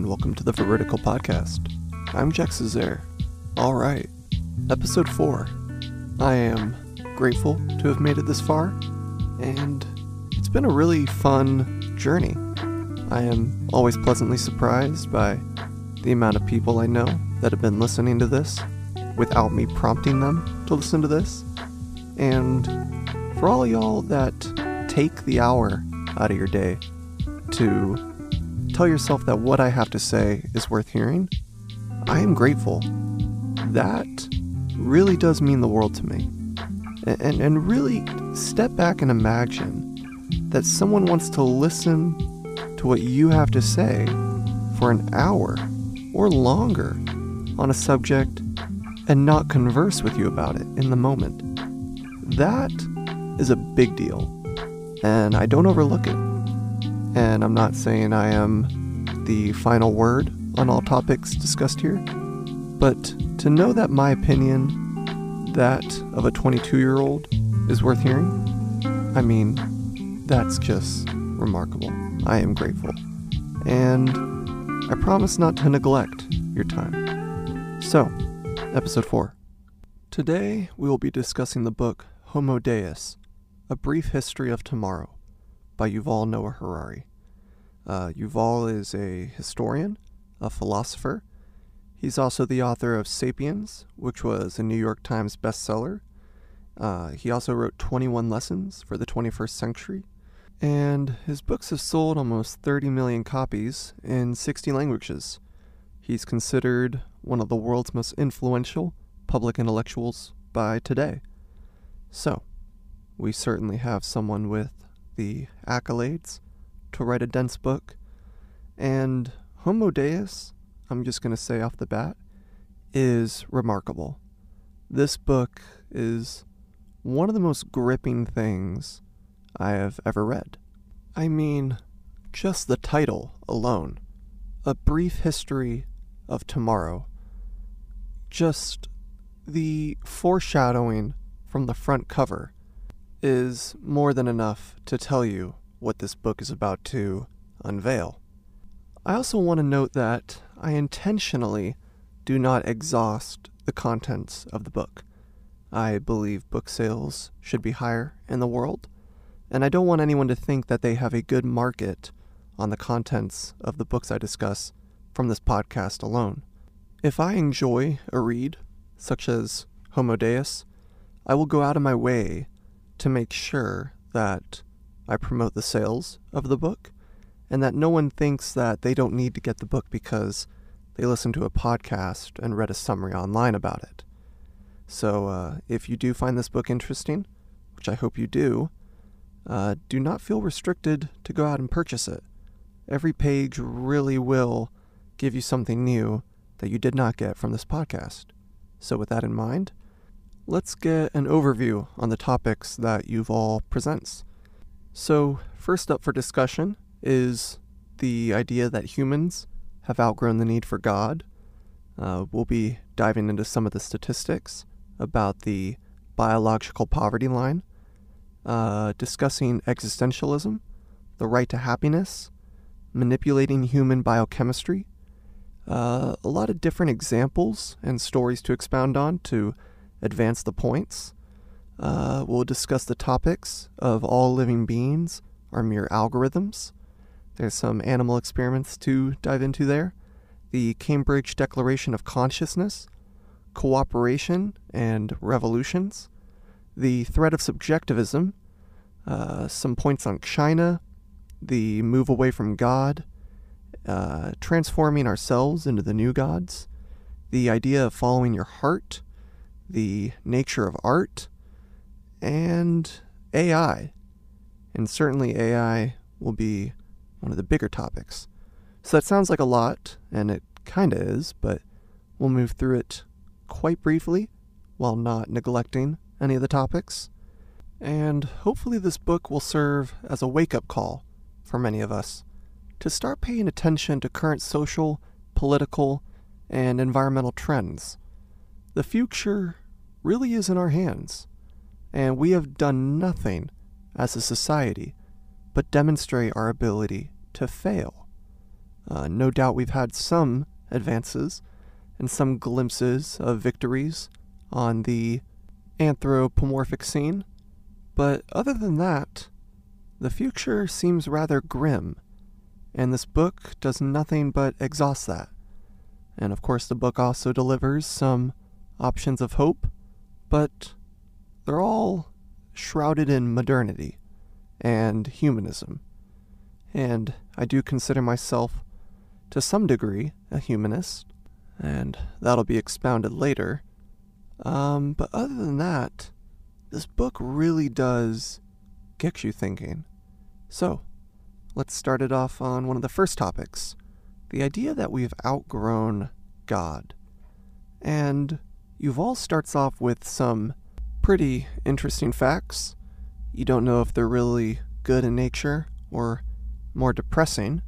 And welcome to the Veridical Podcast. I'm Jack Cesare. All right, episode 4. I am grateful to have made it this far, and it's been a really fun journey. I am always pleasantly surprised by the amount of people I know that have been listening to this without me prompting them to listen to this. And for all y'all that take the hour out of your day to tell yourself that what I have to say is worth hearing, I am grateful. That really does mean the world to me. And, and, really step back and imagine that someone wants to listen to what you have to say for an hour or longer on a subject and not converse with you about it in the moment. That is a big deal, and I don't overlook it. And I'm not saying I am the final word on all topics discussed here, but to know that my opinion, that of a 22 year old, is worth hearing, I mean, that's just remarkable. I am grateful. And I promise not to neglect your time. So, episode 4. Today we will be discussing the book Homo Deus A Brief History of Tomorrow by Yuval Noah Harari. Uh, Yuval is a historian, a philosopher. He's also the author of Sapiens, which was a New York Times bestseller. Uh, he also wrote 21 Lessons for the 21st Century, and his books have sold almost 30 million copies in 60 languages. He's considered one of the world's most influential public intellectuals by today. So, we certainly have someone with the accolades to write a dense book. And Homo Deus, I'm just going to say off the bat, is remarkable. This book is one of the most gripping things I have ever read. I mean, just the title alone A Brief History of Tomorrow. Just the foreshadowing from the front cover is more than enough to tell you what this book is about to unveil. I also want to note that I intentionally do not exhaust the contents of the book. I believe book sales should be higher in the world, and I don't want anyone to think that they have a good market on the contents of the books I discuss from this podcast alone. If I enjoy a read, such as Homo Deus, I will go out of my way to make sure that I promote the sales of the book, and that no one thinks that they don't need to get the book because they listened to a podcast and read a summary online about it. So, uh, if you do find this book interesting, which I hope you do, uh, do not feel restricted to go out and purchase it. Every page really will give you something new that you did not get from this podcast. So, with that in mind, let's get an overview on the topics that Yuval presents. So, first up for discussion is the idea that humans have outgrown the need for God. Uh, we'll be diving into some of the statistics about the biological poverty line, uh, discussing existentialism, the right to happiness, manipulating human biochemistry, uh, a lot of different examples and stories to expound on to advance the points. Uh, we'll discuss the topics of all living beings are mere algorithms. There's some animal experiments to dive into there. The Cambridge Declaration of Consciousness, cooperation and revolutions, the threat of subjectivism, uh, some points on China, the move away from God, uh, transforming ourselves into the new gods, the idea of following your heart, the nature of art, and AI. And certainly AI will be one of the bigger topics. So that sounds like a lot, and it kinda is, but we'll move through it quite briefly while not neglecting any of the topics. And hopefully, this book will serve as a wake up call for many of us to start paying attention to current social, political, and environmental trends. The future really is in our hands and we have done nothing as a society but demonstrate our ability to fail. Uh, no doubt we've had some advances and some glimpses of victories on the anthropomorphic scene, but other than that, the future seems rather grim, and this book does nothing but exhaust that. And of course, the book also delivers some options of hope, but they're all shrouded in modernity and humanism. And I do consider myself, to some degree, a humanist, and that'll be expounded later. Um, but other than that, this book really does get you thinking. So, let's start it off on one of the first topics the idea that we've outgrown God. And Yuval starts off with some pretty interesting facts. You don't know if they're really good in nature or more depressing,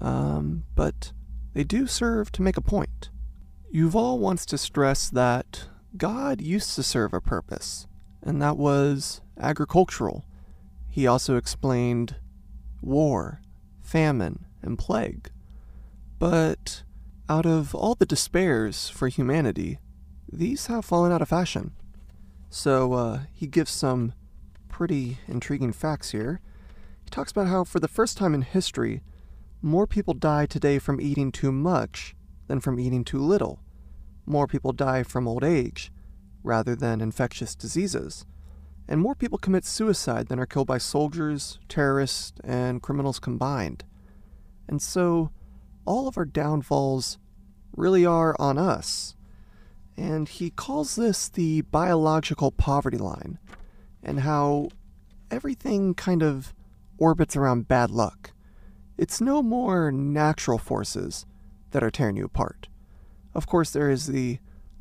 um, but they do serve to make a point. Yuval wants to stress that God used to serve a purpose, and that was agricultural. He also explained war, famine, and plague. But out of all the despairs for humanity, these have fallen out of fashion. So uh, he gives some pretty intriguing facts here. He talks about how, for the first time in history, more people die today from eating too much than from eating too little. More people die from old age rather than infectious diseases. And more people commit suicide than are killed by soldiers, terrorists, and criminals combined. And so, all of our downfalls really are on us. And he calls this the biological poverty line, and how everything kind of orbits around bad luck. It's no more natural forces that are tearing you apart. Of course, there is the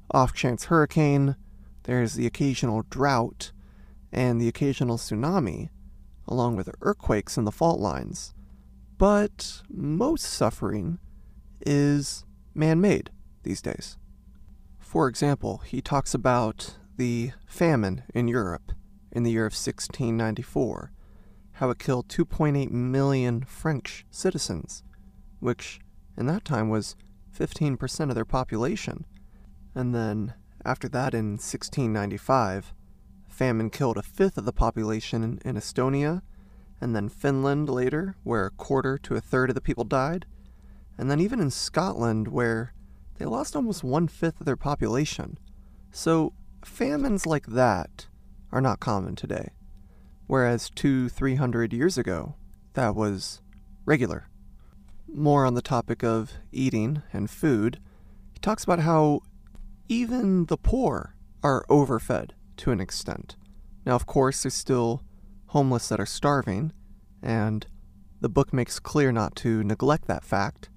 off chance hurricane, there is the occasional drought, and the occasional tsunami, along with earthquakes in the fault lines. But most suffering is man made these days. For example, he talks about the famine in Europe in the year of 1694, how it killed 2.8 million French citizens, which in that time was 15% of their population. And then, after that, in 1695, famine killed a fifth of the population in, in Estonia, and then Finland later, where a quarter to a third of the people died, and then even in Scotland, where they lost almost one fifth of their population. So, famines like that are not common today, whereas two, three hundred years ago, that was regular. More on the topic of eating and food, he talks about how even the poor are overfed to an extent. Now, of course, there's still homeless that are starving, and the book makes clear not to neglect that fact,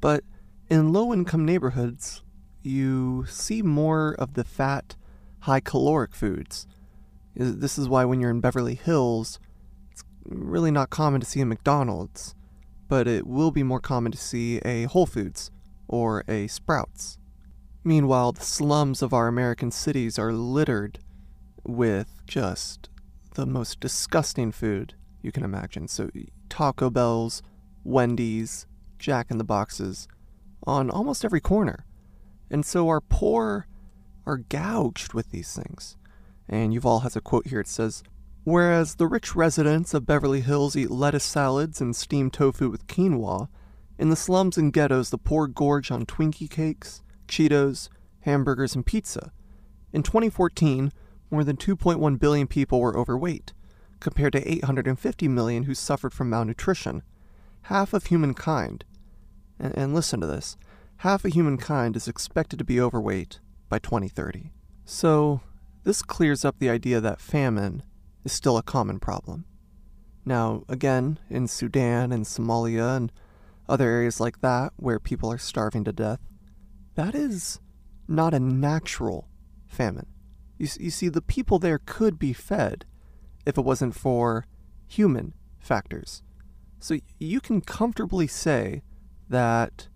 but in low income neighborhoods, you see more of the fat, high caloric foods. This is why when you're in Beverly Hills, it's really not common to see a McDonald's, but it will be more common to see a Whole Foods or a Sprouts. Meanwhile, the slums of our American cities are littered with just the most disgusting food you can imagine. So, Taco Bells, Wendy's, Jack in the Boxes on almost every corner. And so our poor are gouged with these things. And Yuval has a quote here. It says, Whereas the rich residents of Beverly Hills eat lettuce salads and steamed tofu with quinoa, in the slums and ghettos the poor gorge on Twinkie cakes, Cheetos, hamburgers, and pizza. In 2014, more than 2.1 billion people were overweight, compared to 850 million who suffered from malnutrition. Half of humankind, and, and listen to this, half of humankind is expected to be overweight by 2030. So, this clears up the idea that famine is still a common problem. Now, again, in Sudan and Somalia and other areas like that where people are starving to death, that is not a natural famine. You, you see, the people there could be fed if it wasn't for human factors. So you can comfortably say that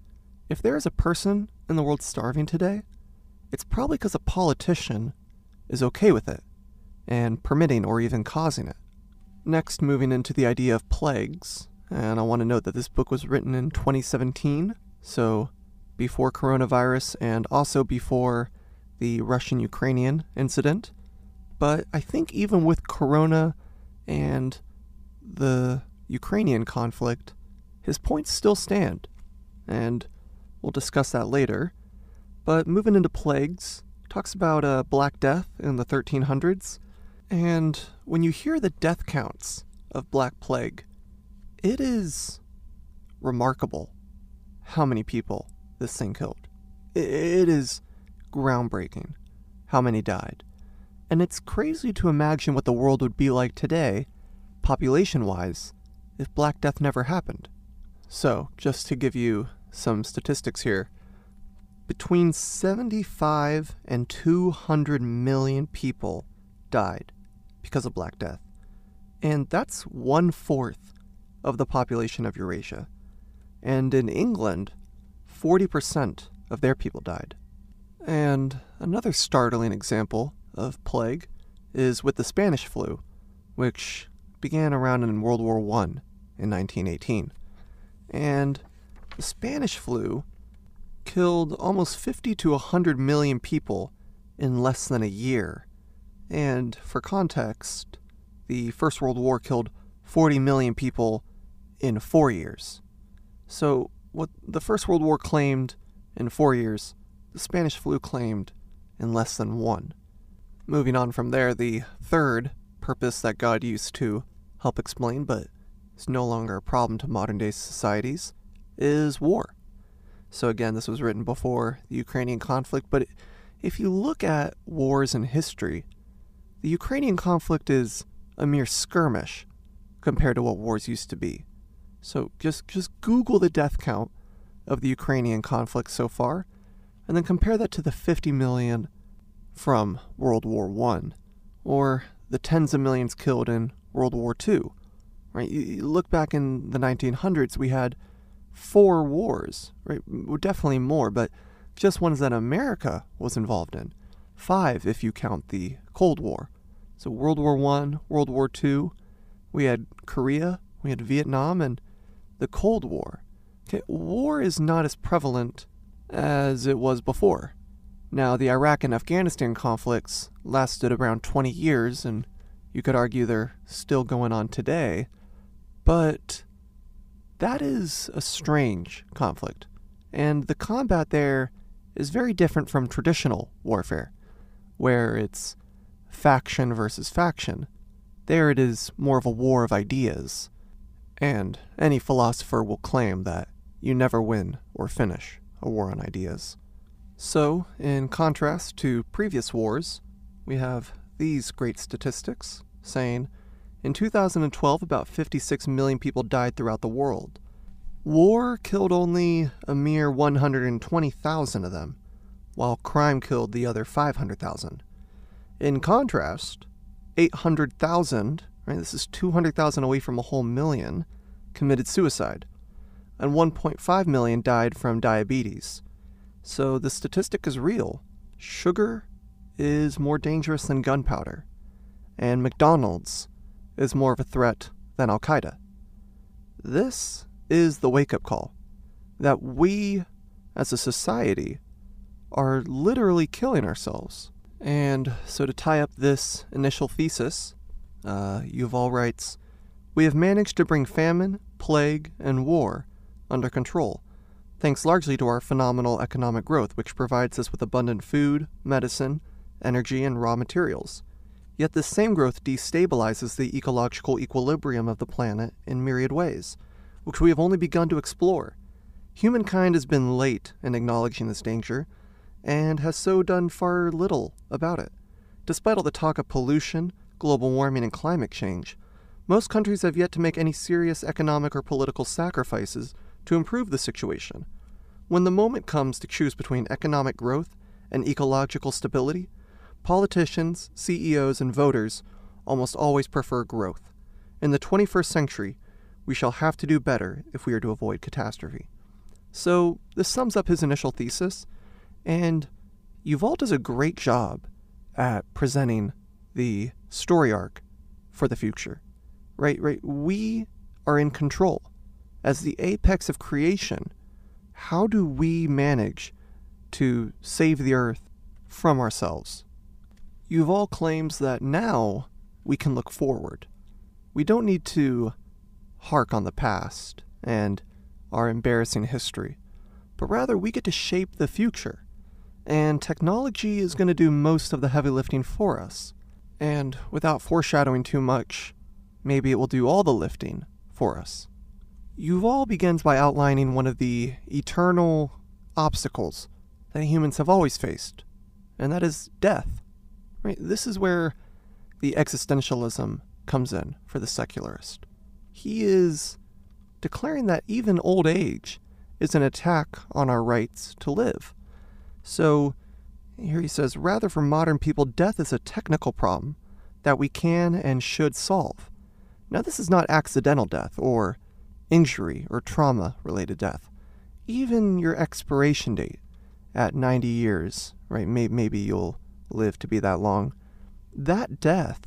if there is a person in the world starving today, it's probably because a politician is okay with it and permitting or even causing it. Next, moving into the idea of plagues, And I want to note that this book was written in 2017, so before coronavirus and also before the Russian Ukrainian incident. But I think even with corona and the Ukrainian conflict, his points still stand. And we'll discuss that later. But moving into plagues, talks about a Black Death in the 1300s. And when you hear the death counts of Black Plague, it is remarkable how many people this thing killed. It is groundbreaking how many died. And it's crazy to imagine what the world would be like today, population wise, if Black Death never happened. So, just to give you some statistics here, between 75 and 200 million people died because of Black Death. And that's one fourth of the population of Eurasia. And in England, 40% of their people died. And another startling example of plague is with the Spanish flu, which began around in World War I in 1918. And the Spanish flu killed almost 50 to 100 million people in less than a year. And for context, the First World War killed 40 million people in four years. So, what the First World War claimed in four years, the Spanish flu claimed in less than one. Moving on from there, the third purpose that God used to help explain, but is no longer a problem to modern day societies, is war. So, again, this was written before the Ukrainian conflict, but if you look at wars in history, the Ukrainian conflict is a mere skirmish compared to what wars used to be. So just just Google the death count of the Ukrainian conflict so far, and then compare that to the 50 million from World War One, or the tens of millions killed in World War Two. Right? You look back in the 1900s, we had four wars, right? Definitely more, but just ones that America was involved in. Five, if you count the Cold War. So World War One, World War Two, we had Korea, we had Vietnam, and the Cold War. Okay, war is not as prevalent as it was before. Now, the Iraq and Afghanistan conflicts lasted around 20 years, and you could argue they're still going on today, but that is a strange conflict. And the combat there is very different from traditional warfare, where it's faction versus faction. There it is more of a war of ideas. And any philosopher will claim that you never win or finish a war on ideas. So, in contrast to previous wars, we have these great statistics saying in 2012 about 56 million people died throughout the world. War killed only a mere 120,000 of them, while crime killed the other 500,000. In contrast, 800,000 right, this is 200,000 away from a whole million, committed suicide, and 1.5 million died from diabetes. So the statistic is real. Sugar is more dangerous than gunpowder, and McDonald's is more of a threat than Al Qaeda. This is the wake up call that we, as a society, are literally killing ourselves. And so, to tie up this initial thesis, uh, Yuval writes We have managed to bring famine, plague, and war under control, thanks largely to our phenomenal economic growth, which provides us with abundant food, medicine, energy, and raw materials. Yet this same growth destabilizes the ecological equilibrium of the planet in myriad ways, which we have only begun to explore. Humankind has been late in acknowledging this danger, and has so done far little about it. Despite all the talk of pollution, global warming, and climate change, most countries have yet to make any serious economic or political sacrifices to improve the situation. When the moment comes to choose between economic growth and ecological stability, politicians, CEOs, and voters almost always prefer growth. In the 21st century, we shall have to do better if we are to avoid catastrophe. So, this sums up his initial thesis and Yuval does a great job at presenting the story arc for the future. Right, right. We are in control as the apex of creation, how do we manage to save the earth from ourselves? Yuval claims that now we can look forward. We don't need to hark on the past and our embarrassing history, but rather we get to shape the future. And technology is going to do most of the heavy lifting for us. And without foreshadowing too much, maybe it will do all the lifting for us. Yuval begins by outlining one of the eternal obstacles that humans have always faced, and that is death. Right? This is where the existentialism comes in for the secularist. He is declaring that even old age is an attack on our rights to live. So, here he says rather for modern people, death is a technical problem that we can and should solve. Now, this is not accidental death or injury or trauma related death. Even your expiration date at 90 years, right? Maybe you'll live to be that long. That death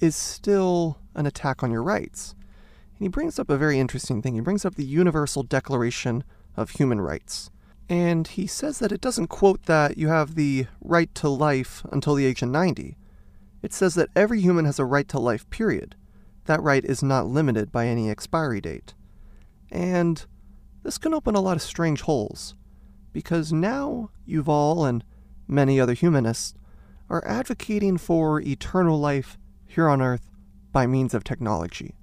is still an attack on your rights. And he brings up a very interesting thing. He brings up the Universal Declaration of Human Rights. And he says that it doesn't quote that you have the right to life until the age of 90. It says that every human has a right to life, period. That right is not limited by any expiry date. And this can open a lot of strange holes, because now Yuval and many other humanists are advocating for eternal life here on Earth by means of technology.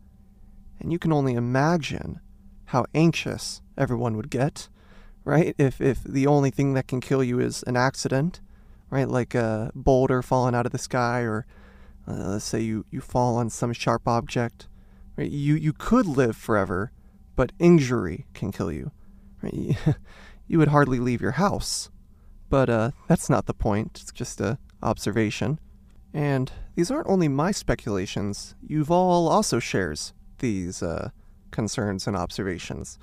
And you can only imagine how anxious everyone would get, right? If, if the only thing that can kill you is an accident, right? Like a boulder falling out of the sky, or uh, let's say you, you fall on some sharp object. Right? You, you could live forever, but injury can kill you. Right? you would hardly leave your house. But uh, that's not the point, it's just a observation. And these aren't only my speculations, Yuval also shares these uh, concerns and observations.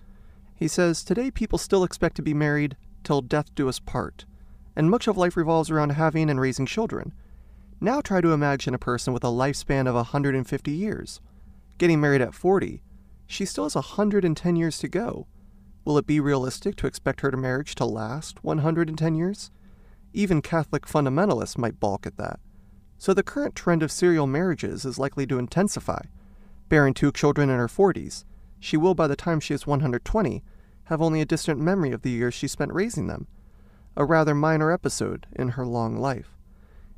He says, Today people still expect to be married till death do us part, and much of life revolves around having and raising children. Now try to imagine a person with a lifespan of 150 years. Getting married at 40, she still has 110 years to go. Will it be realistic to expect her marriage to last 110 years? Even Catholic fundamentalists might balk at that. So the current trend of serial marriages is likely to intensify. Bearing two children in her 40s, she will, by the time she is 120, have only a distant memory of the years she spent raising them, a rather minor episode in her long life.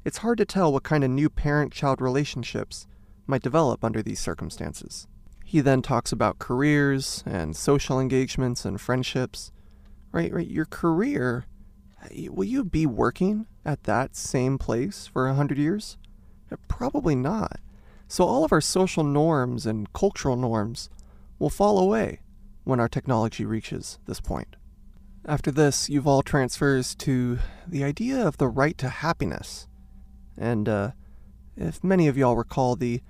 It's hard to tell what kind of new parent child relationships might develop under these circumstances. He then talks about careers and social engagements and friendships. Right, right. Your career, will you be working at that same place for a hundred years? Uh, probably not. So all of our social norms and cultural norms will fall away when our technology reaches this point. After this, Yuval transfers to the idea of the right to happiness. And uh, if many of y'all recall, the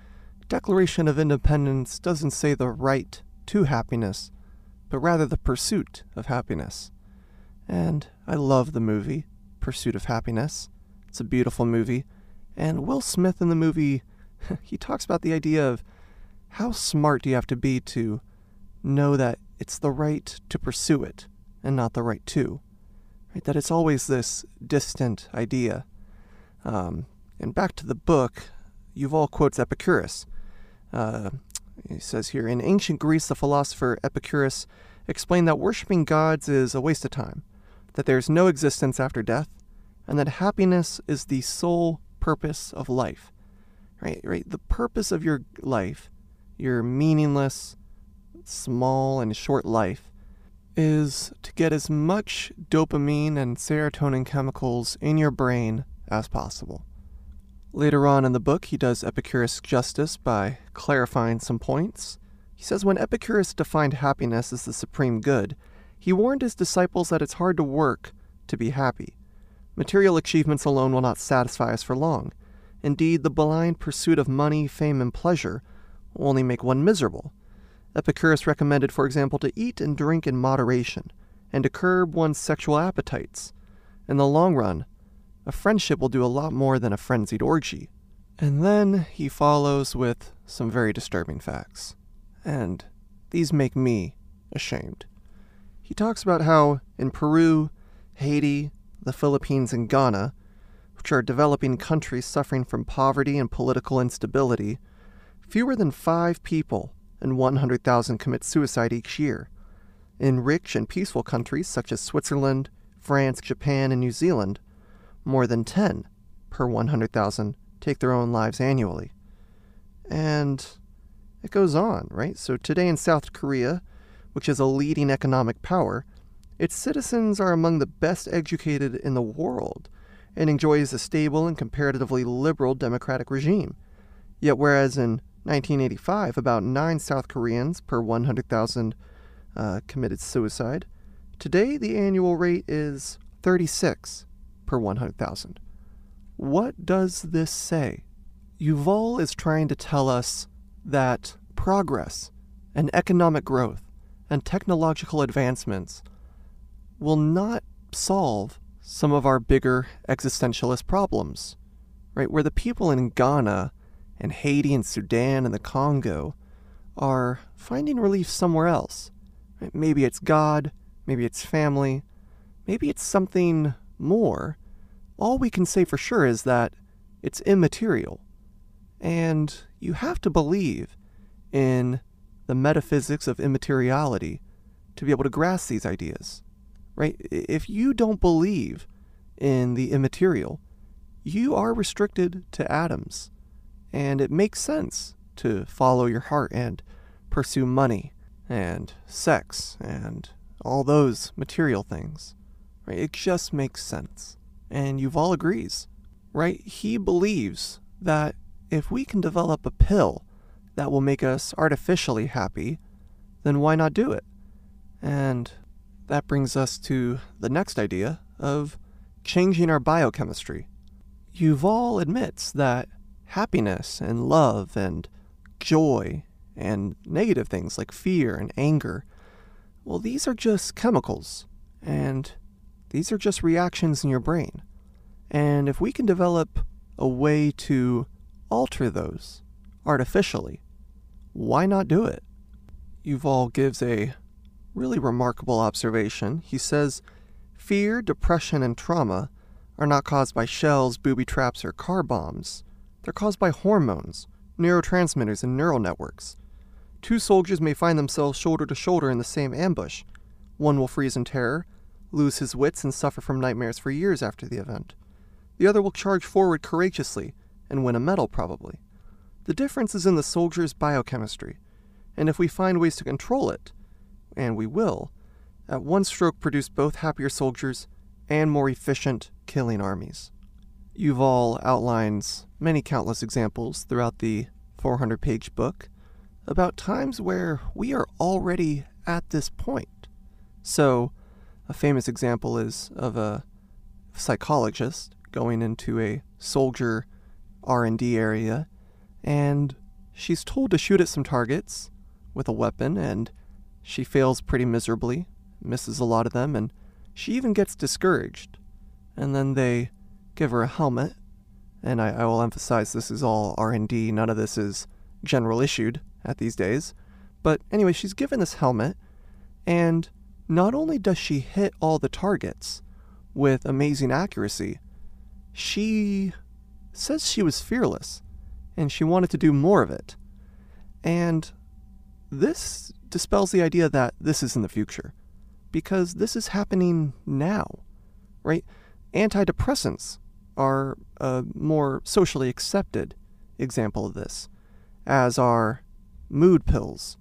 Declaration of Independence doesn't say the right to happiness, but rather the pursuit of happiness. And I love the movie, Pursuit of Happiness. It's a beautiful movie. And Will Smith in the movie, he talks about the idea of how smart do you have to be to know that it's the right to pursue it and not the right to. Right? That it's always this distant idea. Um, and back to the book, Yuval quotes Epicurus. Uh, he says here In ancient Greece, the philosopher Epicurus explained that worshiping gods is a waste of time, that there is no existence after death, and that happiness is the sole purpose of life. Right, right. The purpose of your life, your meaningless, small, and short life, is to get as much dopamine and serotonin chemicals in your brain as possible. Later on in the book, he does Epicurus justice by clarifying some points. He says when Epicurus defined happiness as the supreme good, he warned his disciples that it's hard to work to be happy. Material achievements alone will not satisfy us for long. Indeed, the blind pursuit of money, fame, and pleasure will only make one miserable. Epicurus recommended, for example, to eat and drink in moderation, and to curb one's sexual appetites. In the long run, a friendship will do a lot more than a frenzied orgy. And then he follows with some very disturbing facts. And these make me ashamed. He talks about how in Peru, Haiti, the Philippines, and Ghana, which are developing countries suffering from poverty and political instability, fewer than five people in 100,000 commit suicide each year. In rich and peaceful countries such as Switzerland, France, Japan, and New Zealand, more than 10 per 100,000 take their own lives annually. And it goes on, right? So today in South Korea, which is a leading economic power, its citizens are among the best educated in the world and enjoys a stable and comparatively liberal democratic regime. Yet, whereas in 1985 about 9 South Koreans per 100,000 uh, committed suicide, today the annual rate is 36 per 100,000. What does this say? Yuval is trying to tell us that progress and economic growth and technological advancements will not solve some of our bigger existentialist problems, right? Where the people in Ghana and Haiti and Sudan and the Congo are finding relief somewhere else. Maybe it's God, maybe it's family, maybe it's something more. All we can say for sure is that it's immaterial. And you have to believe in the metaphysics of immateriality to be able to grasp these ideas right? If you don't believe in the immaterial, you are restricted to atoms. And it makes sense to follow your heart and pursue money and sex and all those material things. Right? It just makes sense. And Yuval agrees, right? He believes that if we can develop a pill that will make us artificially happy, then why not do it? And that brings us to the next idea of changing our biochemistry. Yuval admits that happiness and love and joy and negative things like fear and anger, well, these are just chemicals, and these are just reactions in your brain. And if we can develop a way to alter those artificially, why not do it? Yuval gives a really remarkable observation. He says, Fear, depression, and trauma are not caused by shells, booby traps, or car bombs. They're caused by hormones, neurotransmitters, and neural networks. Two soldiers may find themselves shoulder to shoulder in the same ambush. One will freeze in terror, lose his wits, and suffer from nightmares for years after the event. The other will charge forward courageously and win a medal, probably. The difference is in the soldier's biochemistry, and if we find ways to control it, and we will, at one stroke produce both happier soldiers and more efficient killing armies. Yuval outlines many countless examples throughout the 400 page book about times where we are already at this point. So, a famous example is of a psychologist going into a soldier R&D area and she's told to shoot at some targets with a weapon and she fails pretty miserably, misses a lot of them, and she even gets discouraged. And then they give her a helmet, and I, I will emphasize this is all R&D, none of this is general issued at these days. But anyway, she's given this helmet, and not only does she hit all the targets with amazing accuracy, she says she was fearless and she wanted to do more of it. And this dispels the idea that this is in the future, because this is happening now, right? Antidepressants are a more socially accepted example of this, as are mood pills.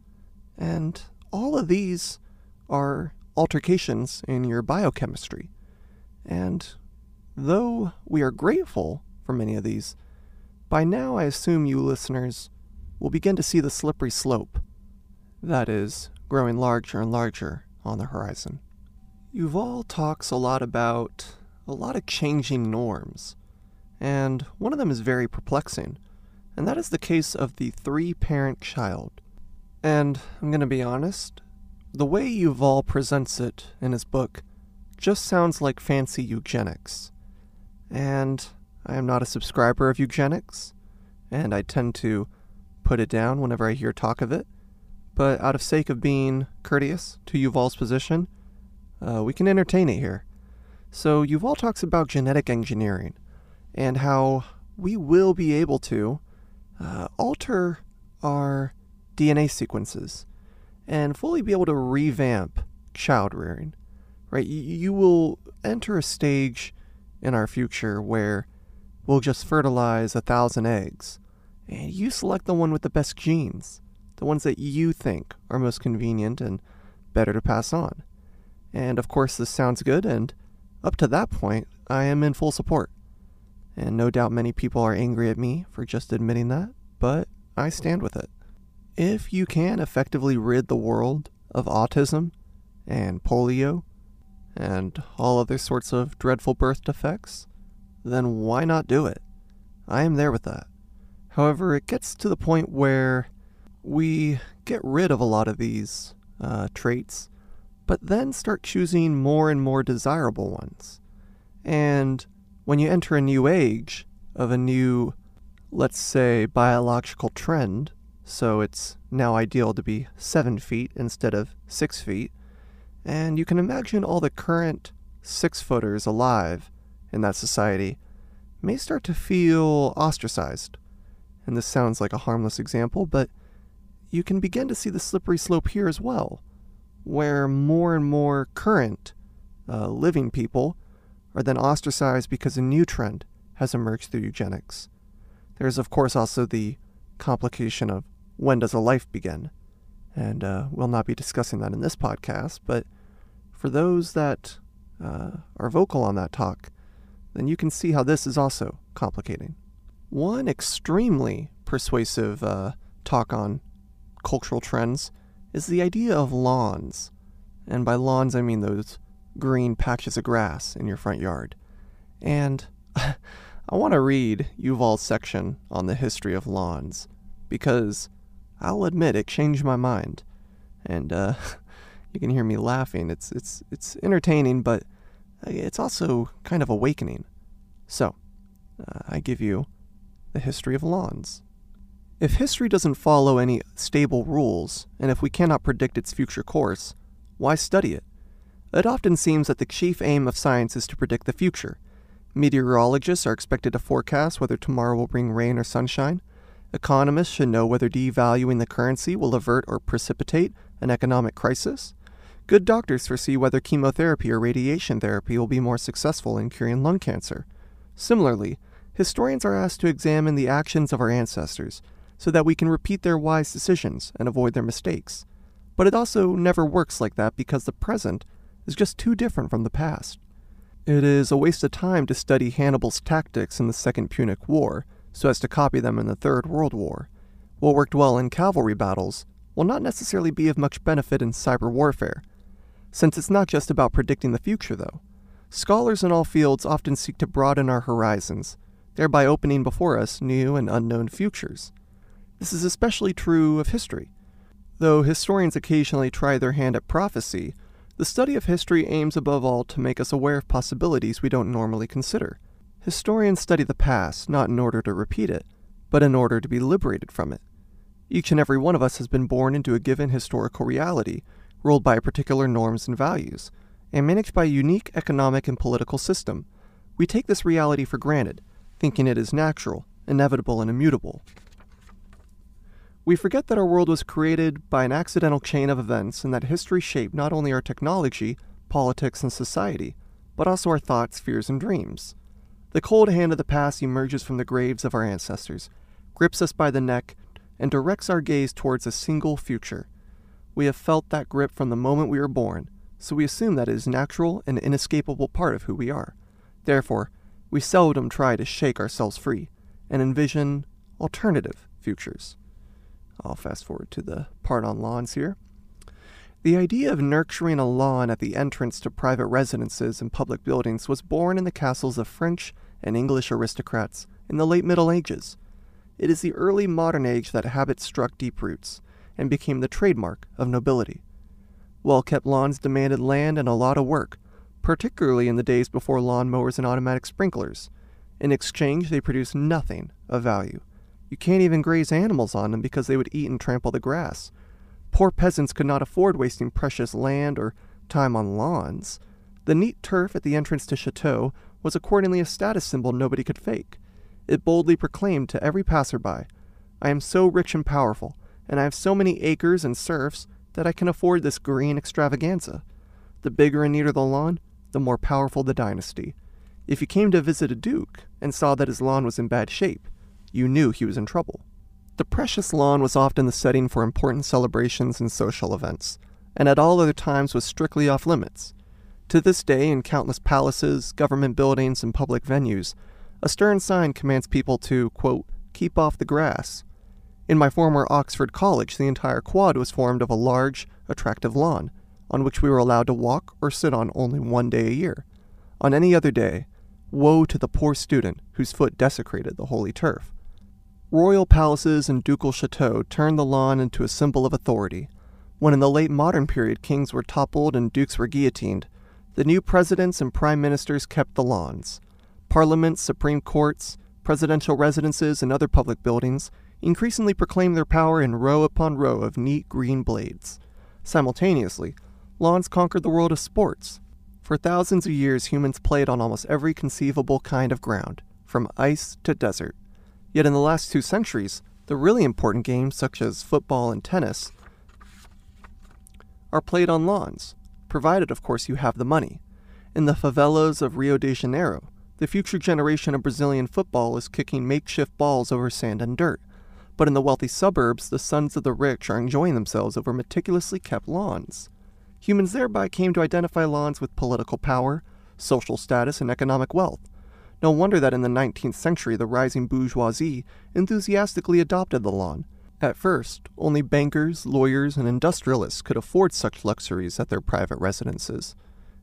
And all of these are altercations in your biochemistry. And though we are grateful for many of these, by now I assume you listeners will begin to see the slippery slope that is, growing larger and larger on the horizon. Yuval talks a lot about a lot of changing norms, and one of them is very perplexing, and that is the case of the three parent child. And I'm going to be honest, the way Yuval presents it in his book just sounds like fancy eugenics. And I am not a subscriber of eugenics, and I tend to put it down whenever I hear talk of it but out of sake of being courteous to Yuval's position, uh, we can entertain it here. So, Yuval talks about genetic engineering and how we will be able to uh, alter our DNA sequences and fully be able to revamp child rearing. Right? You, you will enter a stage in our future where we'll just fertilize a thousand eggs and you select the one with the best genes, the ones that you think are most convenient and better to pass on. And of course, this sounds good, and up to that point, I am in full support. And no doubt many people are angry at me for just admitting that, but I stand with it. If you can effectively rid the world of autism and polio and all other sorts of dreadful birth defects, then why not do it? I am there with that. However, it gets to the point where we get rid of a lot of these uh, traits, but then start choosing more and more desirable ones. And when you enter a new age of a new, let's say, biological trend, so it's now ideal to be seven feet instead of six feet, and you can imagine all the current six footers alive in that society may start to feel ostracized and this sounds like a harmless example, but you can begin to see the slippery slope here as well, where more and more current uh, living people are then ostracized because a new trend has emerged through eugenics. There's, of course, also the complication of when does a life begin? And uh, we'll not be discussing that in this podcast, but for those that uh, are vocal on that talk, then you can see how this is also complicating. One extremely persuasive uh, talk on cultural trends is the idea of lawns. And by lawns, I mean those green patches of grass in your front yard. And I want to read Yuval's section on the history of lawns because I'll admit it changed my mind. And uh, you can hear me laughing. It's it's it's entertaining, but it's also kind of awakening. So, uh, I give you the history of lawns. If history doesn't follow any stable rules, and if we cannot predict its future course, why study it? It often seems that the chief aim of science is to predict the future. Meteorologists are expected to forecast whether tomorrow will bring rain or sunshine. Economists should know whether devaluing the currency will avert or precipitate an economic crisis. Good doctors foresee whether chemotherapy or radiation therapy will be more successful in curing lung cancer. Similarly, historians are asked to examine the actions of our ancestors so that we can repeat their wise decisions and avoid their mistakes. But it also never works like that because the present is just too different from the past. It is a waste of time to study Hannibal's tactics in the Second Punic War so as to copy them in the Third World War. What worked well in cavalry battles will not necessarily be of much benefit in cyber warfare, since it's not just about predicting the future, though. Scholars in all fields often seek to broaden our horizons thereby opening before us new and unknown futures. This is especially true of history. Though historians occasionally try their hand at prophecy, the study of history aims above all to make us aware of possibilities we don't normally consider. Historians study the past not in order to repeat it, but in order to be liberated from it. Each and every one of us has been born into a given historical reality, ruled by particular norms and values, and managed by a unique economic and political system. We take this reality for granted, thinking it is natural, inevitable, and immutable. We forget that our world was created by an accidental chain of events and that history shaped not only our technology, politics, and society, but also our thoughts, fears, and dreams. The cold hand of the past emerges from the graves of our ancestors, grips us by the neck, and directs our gaze towards a single future. We have felt that grip from the moment we were born, so we assume that it is natural and inescapable part of who we are. Therefore, we seldom try to shake ourselves free and envision alternative futures. I'll fast forward to the part on lawns here. The idea of nurturing a lawn at the entrance to private residences and public buildings was born in the castles of French and English aristocrats in the late Middle Ages. It is the early modern age that habit struck deep roots and became the trademark of nobility. Well kept lawns demanded land and a lot of work, particularly in the days before lawn mowers and automatic sprinklers. In exchange, they produce nothing of value. You can't even graze animals on them because they would eat and trample the grass. Poor peasants could not afford wasting precious land or time on lawns. The neat turf at the entrance to Chateau was accordingly a status symbol nobody could fake. It boldly proclaimed to every passerby, I am so rich and powerful, and I have so many acres and serfs that I can afford this green extravaganza. The bigger and neater the lawn, the more powerful the dynasty. If you came to visit a duke and saw that his lawn was in bad shape, you knew he was in trouble. The precious lawn was often the setting for important celebrations and social events, and at all other times was strictly off limits. To this day, in countless palaces, government buildings, and public venues, a stern sign commands people to, quote, keep off the grass. In my former Oxford College, the entire quad was formed of a large, attractive lawn, on which we were allowed to walk or sit on only one day a year. On any other day, woe to the poor student whose foot desecrated the holy turf. Royal palaces and ducal chateaux turned the lawn into a symbol of authority. When in the late modern period kings were toppled and dukes were guillotined, the new presidents and prime ministers kept the lawns. Parliaments, supreme courts, presidential residences, and other public buildings increasingly proclaimed their power in row upon row of neat green blades. Simultaneously, lawns conquered the world of sports. For thousands of years, humans played on almost every conceivable kind of ground, from ice to desert. Yet in the last two centuries, the really important games, such as football and tennis, are played on lawns, provided, of course, you have the money. In the favelas of Rio de Janeiro, the future generation of Brazilian football is kicking makeshift balls over sand and dirt. But in the wealthy suburbs, the sons of the rich are enjoying themselves over meticulously kept lawns. Humans thereby came to identify lawns with political power, social status, and economic wealth. No wonder that in the 19th century the rising bourgeoisie enthusiastically adopted the lawn. At first, only bankers, lawyers, and industrialists could afford such luxuries at their private residences.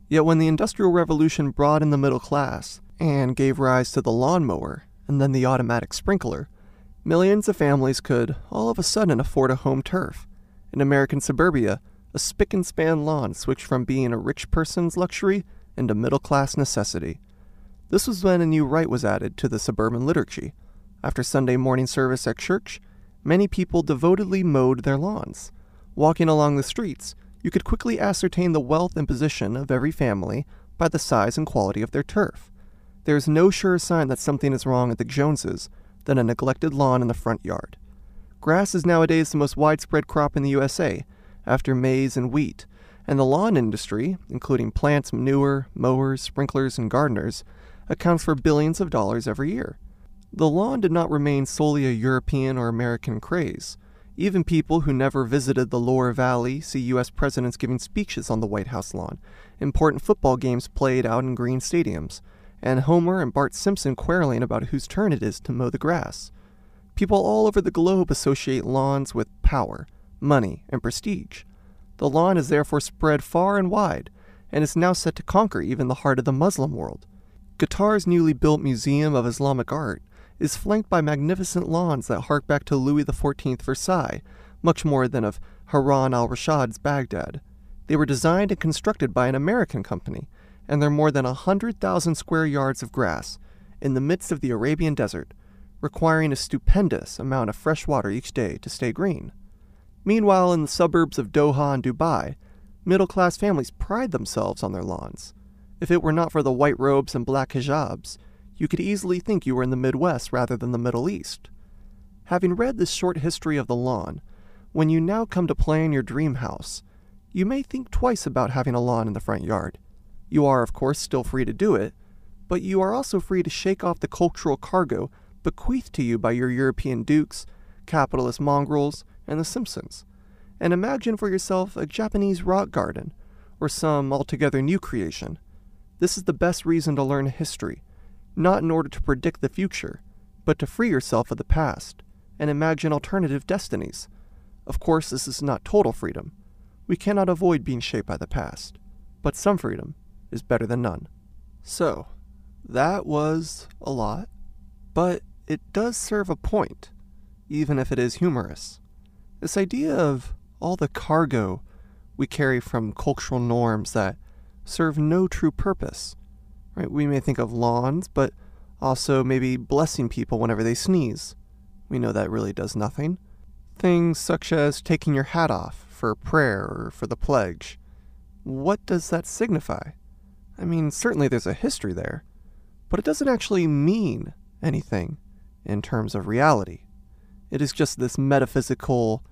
Yet when the Industrial Revolution broadened the middle class and gave rise to the lawnmower and then the automatic sprinkler, Millions of families could, all of a sudden, afford a home turf. In American suburbia, a spick and span lawn switched from being a rich person's luxury into a middle class necessity. This was when a new rite was added to the suburban liturgy. After Sunday morning service at church, many people devotedly mowed their lawns. Walking along the streets, you could quickly ascertain the wealth and position of every family by the size and quality of their turf. There is no surer sign that something is wrong at the Joneses than a neglected lawn in the front yard. Grass is nowadays the most widespread crop in the USA, after maize and wheat, and the lawn industry, including plants, manure, mowers, sprinklers, and gardeners, accounts for billions of dollars every year. The lawn did not remain solely a European or American craze. Even people who never visited the Loire Valley see U.S. presidents giving speeches on the White House lawn, important football games played out in green stadiums, and Homer and Bart Simpson quarreling about whose turn it is to mow the grass. People all over the globe associate lawns with power, money, and prestige. The lawn is therefore spread far and wide, and is now set to conquer even the heart of the Muslim world. Qatar's newly built Museum of Islamic Art is flanked by magnificent lawns that hark back to Louis XIV Versailles, much more than of Harun al Rashid's Baghdad. They were designed and constructed by an American company, and they're more than a 100,000 square yards of grass in the midst of the Arabian desert, requiring a stupendous amount of fresh water each day to stay green. Meanwhile, in the suburbs of Doha and Dubai, middle class families pride themselves on their lawns. If it were not for the white robes and black hijabs, you could easily think you were in the Midwest rather than the Middle East. Having read this short history of the lawn, when you now come to plan your dream house, you may think twice about having a lawn in the front yard. You are, of course, still free to do it, but you are also free to shake off the cultural cargo bequeathed to you by your European dukes, capitalist mongrels, and the Simpsons, and imagine for yourself a Japanese rock garden, or some altogether new creation. This is the best reason to learn history, not in order to predict the future, but to free yourself of the past and imagine alternative destinies. Of course, this is not total freedom. We cannot avoid being shaped by the past, but some freedom is better than none. So, that was a lot, but it does serve a point, even if it is humorous. This idea of all the cargo we carry from cultural norms that serve no true purpose. Right? We may think of lawns, but also maybe blessing people whenever they sneeze. We know that really does nothing. Things such as taking your hat off for prayer or for the pledge, what does that signify? I mean, certainly there's a history there, but it doesn't actually mean anything in terms of reality. It is just this metaphysical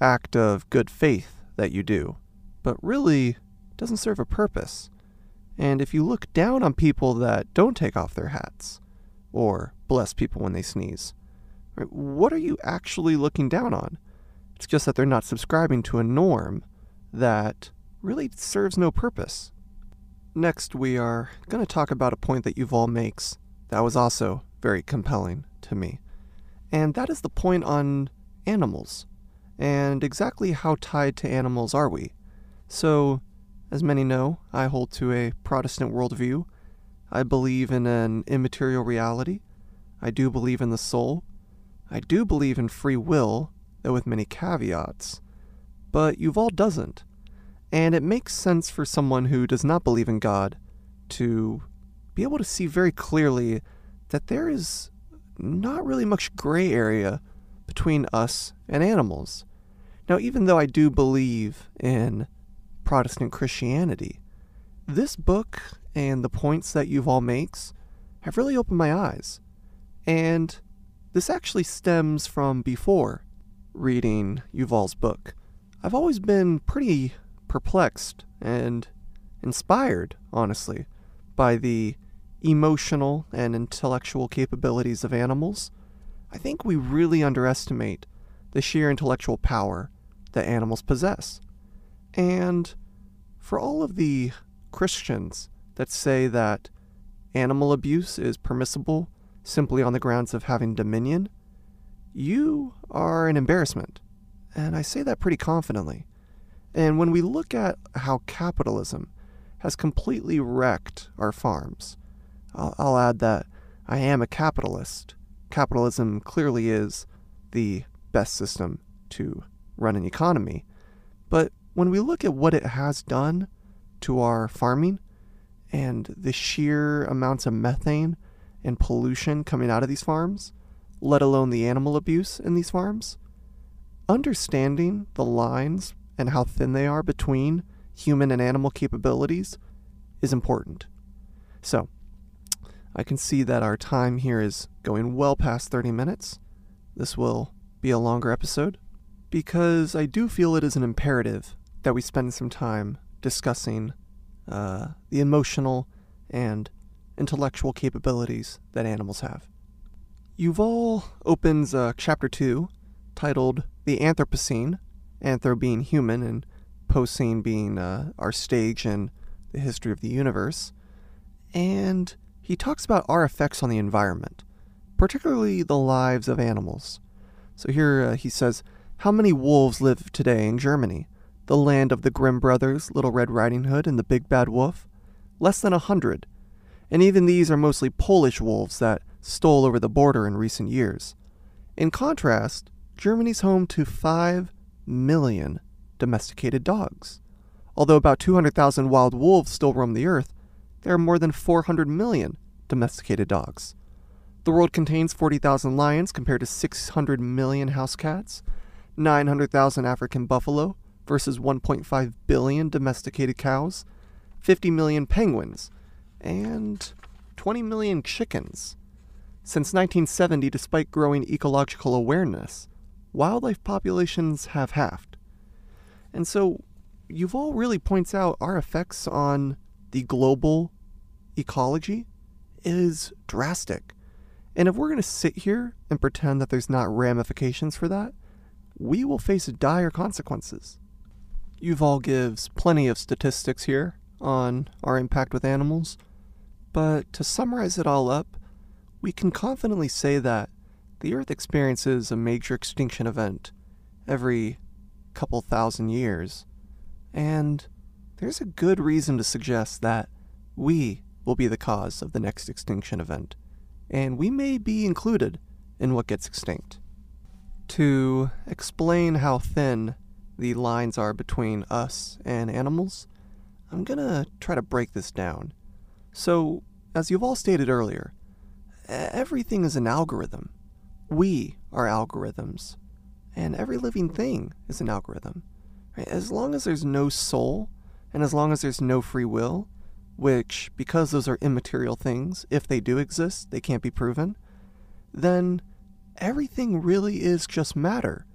act of good faith that you do, but really doesn't serve a purpose. And if you look down on people that don't take off their hats, or bless people when they sneeze, right, what are you actually looking down on? It's just that they're not subscribing to a norm that really serves no purpose. Next, we are going to talk about a point that Yuval makes that was also very compelling to me. And that is the point on animals. And exactly how tied to animals are we? So, as many know, I hold to a Protestant worldview. I believe in an immaterial reality. I do believe in the soul. I do believe in free will, though with many caveats. But Yuval doesn't. And it makes sense for someone who does not believe in God to be able to see very clearly that there is not really much gray area between us and animals. Now, even though I do believe in Protestant Christianity, this book and the points that Yuval makes have really opened my eyes. And this actually stems from before reading Yuval's book. I've always been pretty perplexed and inspired, honestly, by the emotional and intellectual capabilities of animals. I think we really underestimate the sheer intellectual power that animals possess. And for all of the Christians that say that animal abuse is permissible simply on the grounds of having dominion, you are an embarrassment. And I say that pretty confidently. And when we look at how capitalism has completely wrecked our farms, I'll, I'll add that I am a capitalist. Capitalism clearly is the best system to run an economy. But when we look at what it has done to our farming and the sheer amounts of methane and pollution coming out of these farms, let alone the animal abuse in these farms, understanding the lines and how thin they are between human and animal capabilities is important. So, I can see that our time here is going well past 30 minutes. This will be a longer episode because I do feel it is an imperative that we spend some time discussing uh, the emotional and intellectual capabilities that animals have. Yuval opens uh, chapter 2 titled The Anthropocene Anthro being human and Poscene being uh, our stage in the history of the universe. And he talks about our effects on the environment, particularly the lives of animals. So here uh, he says, How many wolves live today in Germany, the land of the Grimm brothers, Little Red Riding Hood, and the Big Bad Wolf? Less than a hundred. And even these are mostly Polish wolves that stole over the border in recent years. In contrast, Germany's home to five million domesticated dogs. Although about 200,000 wild wolves still roam the earth, there are more than 400 million domesticated dogs. The world contains 40,000 lions compared to 600 million house cats, 900,000 African buffalo versus 1.5 billion domesticated cows, 50 million penguins, and 20 million chickens. Since 1970, despite growing ecological awareness, wildlife populations have halved. And so Yuval really points out our effects on the global ecology is drastic. And if we're going to sit here and pretend that there's not ramifications for that, we will face dire consequences. Yuval gives plenty of statistics here on our impact with animals, but to summarize it all up, we can confidently say that the Earth experiences a major extinction event every couple thousand years, and there's a good reason to suggest that we will be the cause of the next extinction event, and we may be included in what gets extinct. To explain how thin the lines are between us and animals, I'm gonna try to break this down. So, as Yuval stated earlier, everything is an algorithm. We are algorithms, and every living thing is an algorithm. As long as there's no soul, and as long as there's no free will, which, because those are immaterial things, if they do exist, they can't be proven, then everything really is just matter.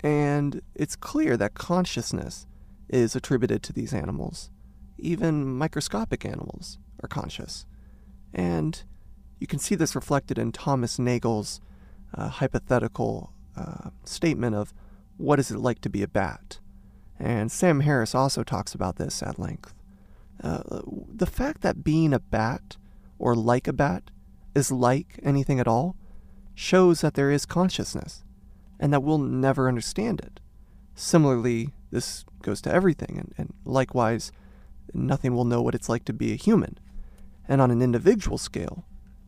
And it's clear that consciousness is attributed to these animals. Even microscopic animals are conscious. And you can see this reflected in Thomas Nagel's uh, hypothetical uh, statement of what is it like to be a bat. And Sam Harris also talks about this at length. Uh, the fact that being a bat, or like a bat, is like anything at all, shows that there is consciousness, and that we'll never understand it. Similarly, this goes to everything, and, and likewise, nothing will know what it's like to be a human. And on an individual scale,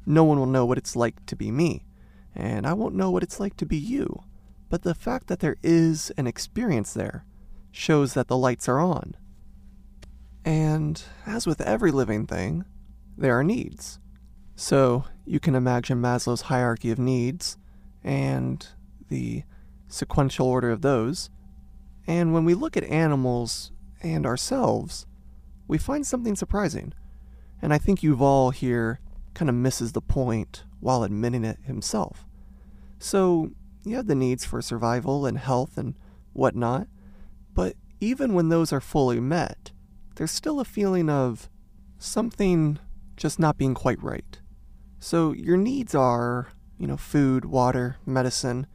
no one will know what it's like to be me, and I won't know what it's like to be you. But the fact that there is an experience there shows that the lights are on. And as with every living thing, there are needs. So you can imagine Maslow's hierarchy of needs and the sequential order of those. And when we look at animals and ourselves, we find something surprising. And I think Yuval here kind of misses the point while admitting it himself. So you have the needs for survival and health and whatnot, but even when those are fully met, there's still a feeling of something just not being quite right. So your needs are, you know, food, water, medicine,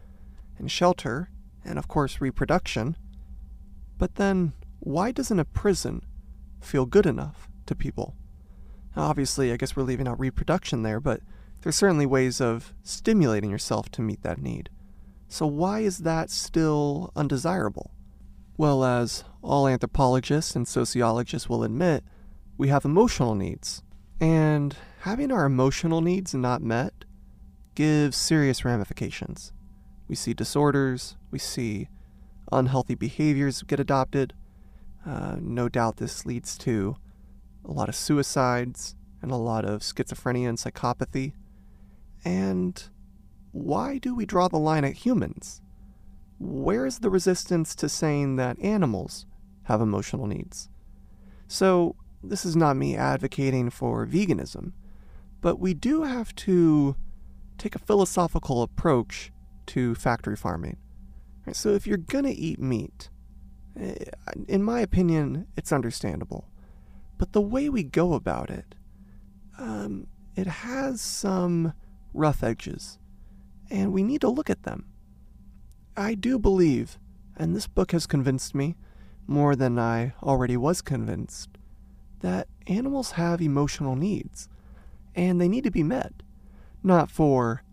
and shelter, and of course reproduction. But then, why doesn't a prison feel good enough to people? Obviously, I guess we're leaving out reproduction there, but there's certainly ways of stimulating yourself to meet that need. So, why is that still undesirable? Well, as all anthropologists and sociologists will admit, we have emotional needs. And having our emotional needs not met gives serious ramifications. We see disorders, we see unhealthy behaviors get adopted. Uh, no doubt this leads to a lot of suicides and a lot of schizophrenia and psychopathy. And why do we draw the line at humans? Where is the resistance to saying that animals have emotional needs? So, this is not me advocating for veganism, but we do have to take a philosophical approach to factory farming. So, if you're gonna eat meat, eh, in my opinion, it's understandable. But the way we go about it, um, it has some rough edges, and we need to look at them. I do believe, and this book has convinced me more than I already was convinced, that animals have emotional needs, and they need to be met, not for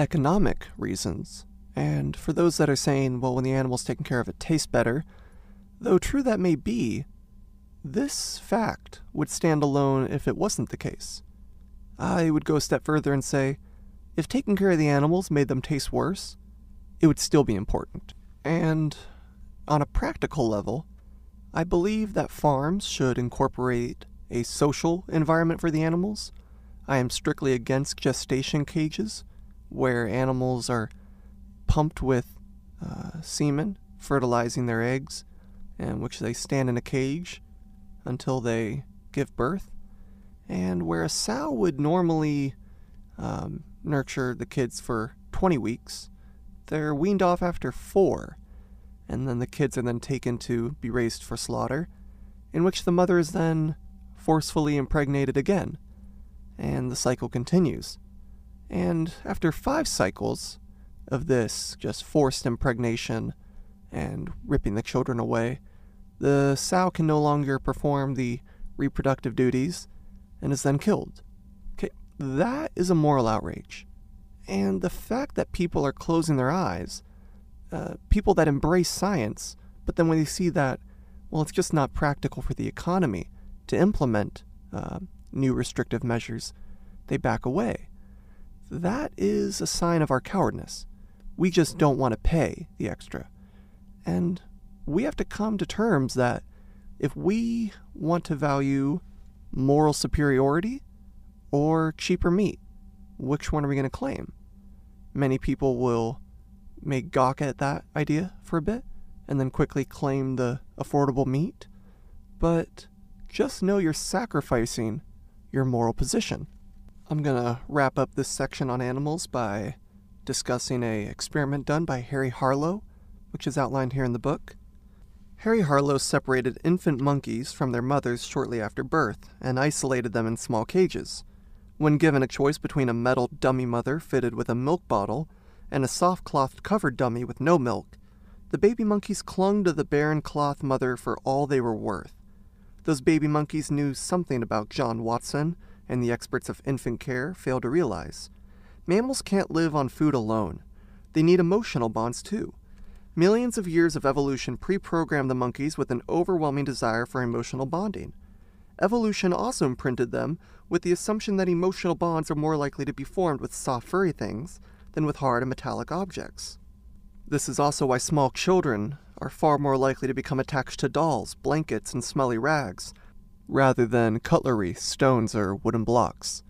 economic reasons. And for those that are saying, well, when the animal's taken care of, it tastes better, though true that may be, this fact would stand alone if it wasn't the case. I would go a step further and say, if taking care of the animals made them taste worse, it would still be important. And on a practical level, I believe that farms should incorporate a social environment for the animals. I am strictly against gestation cages, where animals are pumped with uh, semen, fertilizing their eggs, and which they stand in a cage until they give birth. And where a sow would normally um, nurture the kids for 20 weeks, they're weaned off after four, and then the kids are then taken to be raised for slaughter, in which the mother is then forcefully impregnated again, and the cycle continues. And after five cycles of this just forced impregnation and ripping the children away, the sow can no longer perform the reproductive duties and is then killed. Okay, that is a moral outrage. And the fact that people are closing their eyes, uh, people that embrace science, but then when they see that, well, it's just not practical for the economy to implement uh, new restrictive measures, they back away. That is a sign of our cowardness. We just don't want to pay the extra. And we have to come to terms that if we want to value moral superiority or cheaper meat, which one are we going to claim? Many people will make gawk at that idea for a bit and then quickly claim the affordable meat, but just know you're sacrificing your moral position. I'm going to wrap up this section on animals by discussing a experiment done by Harry Harlow, which is outlined here in the book. Harry Harlow separated infant monkeys from their mothers shortly after birth and isolated them in small cages. When given a choice between a metal dummy mother fitted with a milk bottle and a soft cloth covered dummy with no milk, the baby monkeys clung to the barren cloth mother for all they were worth. Those baby monkeys knew something about John Watson, and the experts of infant care fail to realize. Mammals can't live on food alone. They need emotional bonds too. Millions of years of evolution pre programmed the monkeys with an overwhelming desire for emotional bonding. Evolution also imprinted them with the assumption that emotional bonds are more likely to be formed with soft, furry things than with hard and metallic objects. This is also why small children are far more likely to become attached to dolls, blankets, and smelly rags, rather than cutlery, stones, or wooden blocks.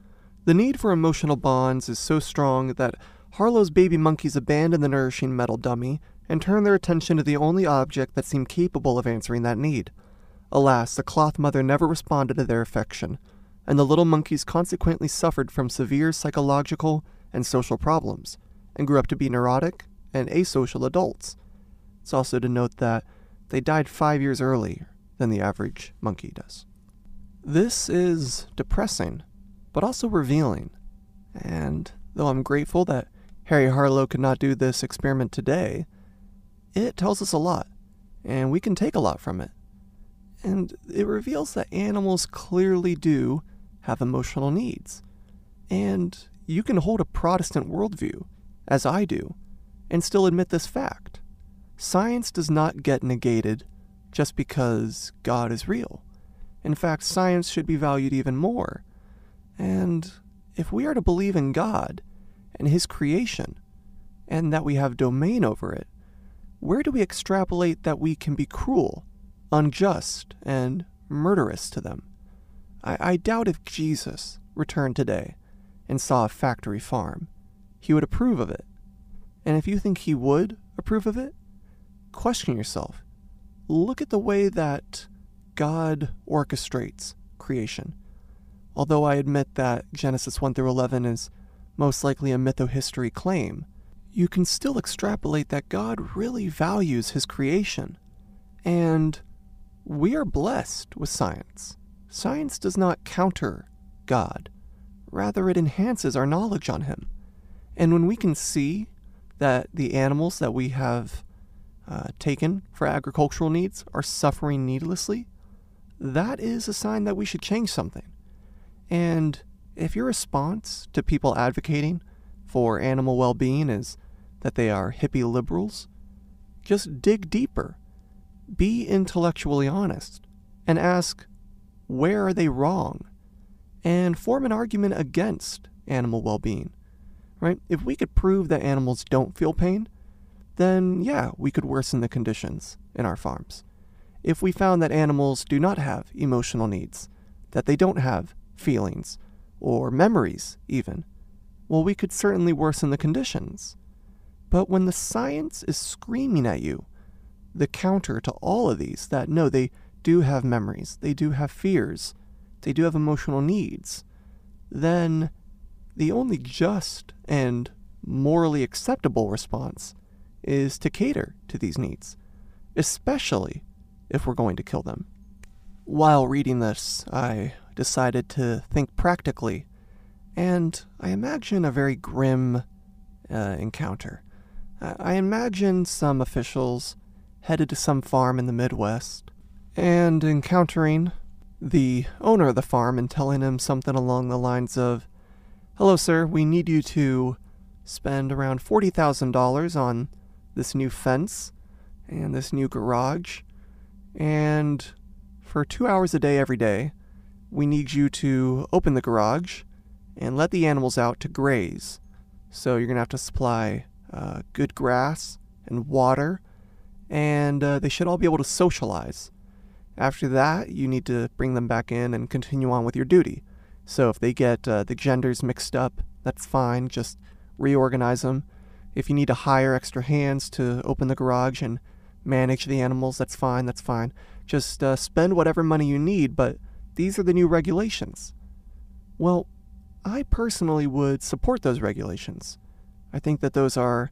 The need for emotional bonds is so strong that Harlow's baby monkeys abandon the nourishing metal dummy and turn their attention to the only object that seemed capable of answering that need. Alas, the cloth mother never responded to their affection, and the little monkeys consequently suffered from severe psychological and social problems, and grew up to be neurotic and asocial adults. It's also to note that they died five years earlier than the average monkey does. This is depressing, but also revealing. And though I'm grateful that Harry Harlow could not do this experiment today, it tells us a lot, and we can take a lot from it. And it reveals that animals clearly do have emotional needs. And you can hold a Protestant worldview, as I do, and still admit this fact. Science does not get negated just because God is real. In fact, science should be valued even more. And if we are to believe in God and His creation, and that we have domain over it, where do we extrapolate that we can be cruel, unjust, and murderous to them? I, I doubt if Jesus returned today and saw a factory farm, he would approve of it. And if you think he would approve of it, question yourself. Look at the way that God orchestrates creation. Although I admit that Genesis 1 through 11 is most likely a mytho-history claim, you can still extrapolate that God really values his creation. And we are blessed with science. Science does not counter God, rather, it enhances our knowledge on him. And when we can see that the animals that we have uh, taken for agricultural needs are suffering needlessly, that is a sign that we should change something. And if your response to people advocating for animal well being is that they are hippie liberals, just dig deeper. Be intellectually honest and ask where are they wrong? And form an argument against animal well being. Right? If we could prove that animals don't feel pain, then yeah, we could worsen the conditions in our farms. If we found that animals do not have emotional needs, that they don't have feelings, or memories, even, well, we could certainly worsen the conditions. But when the science is screaming at you, the counter to all of these, that no, they do have memories, they do have fears, they do have emotional needs, then the only just and morally acceptable response is to cater to these needs, especially if we're going to kill them. While reading this, I decided to think practically, and I imagine a very grim uh, encounter. I imagine some officials headed to some farm in the Midwest and encountering the owner of the farm and telling him something along the lines of, Hello, sir, we need you to spend around $40,000 on this new fence and this new garage. And for two hours a day every day, we need you to open the garage and let the animals out to graze. So you're going to have to supply uh, good grass and water, and uh, they should all be able to socialize. After that, you need to bring them back in and continue on with your duty. So if they get uh, the genders mixed up, that's fine, just reorganize them. If you need to hire extra hands to open the garage and manage the animals, that's fine, that's fine. Just uh, spend whatever money you need, but these are the new regulations. Well, I personally would support those regulations. I think that those are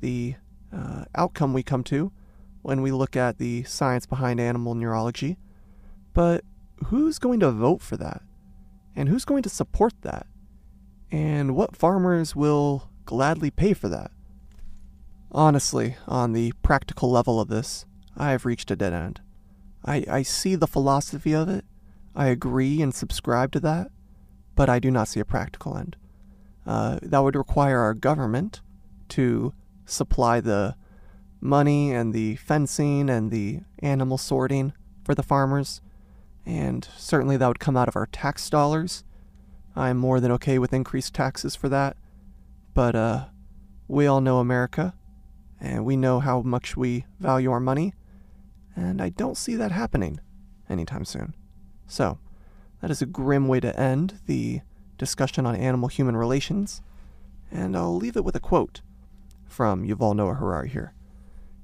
the uh, outcome we come to when we look at the science behind animal neurology. But who's going to vote for that? And who's going to support that? And what farmers will gladly pay for that? Honestly, on the practical level of this, I have reached a dead end. I, I see the philosophy of it, I agree and subscribe to that, but I do not see a practical end. Uh, that would require our government to supply the money and the fencing and the animal sorting for the farmers, and certainly that would come out of our tax dollars. I'm more than okay with increased taxes for that, but uh, we all know America, and we know how much we value our money, and I don't see that happening anytime soon. So, that is a grim way to end the discussion on animal human relations, and I'll leave it with a quote from Yuval Noah Harari here.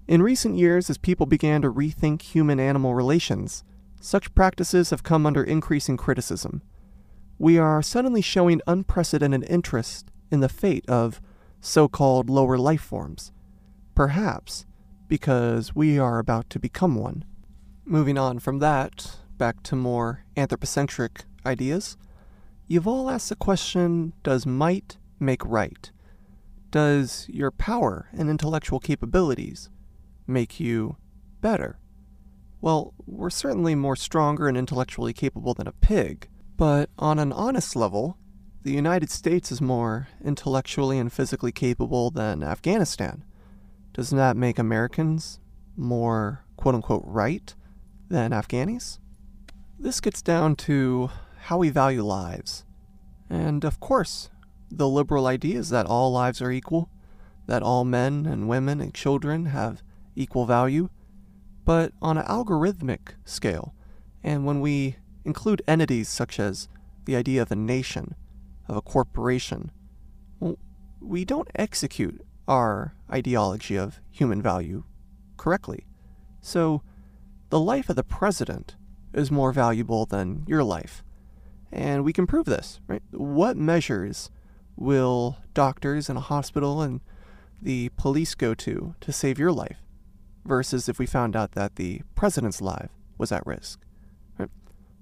In recent years, as people began to rethink human animal relations, such practices have come under increasing criticism. We are suddenly showing unprecedented interest in the fate of so called lower life forms, perhaps because we are about to become one. Moving on from that, back to more anthropocentric ideas, Yuval asks the question Does might make right? Does your power and intellectual capabilities make you better? Well, we're certainly more stronger and intellectually capable than a pig, but on an honest level, the United States is more intellectually and physically capable than Afghanistan. Doesn't that make Americans more quote unquote right than Afghanis? This gets down to how we value lives. And of course, the liberal idea is that all lives are equal, that all men and women and children have equal value, but on an algorithmic scale, and when we include entities such as the idea of a nation, of a corporation, we don't execute our ideology of human value correctly. So, the life of the president is more valuable than your life. And we can prove this, right? What measures will doctors in a hospital and the police go to to save your life versus if we found out that the president's life was at risk? Right?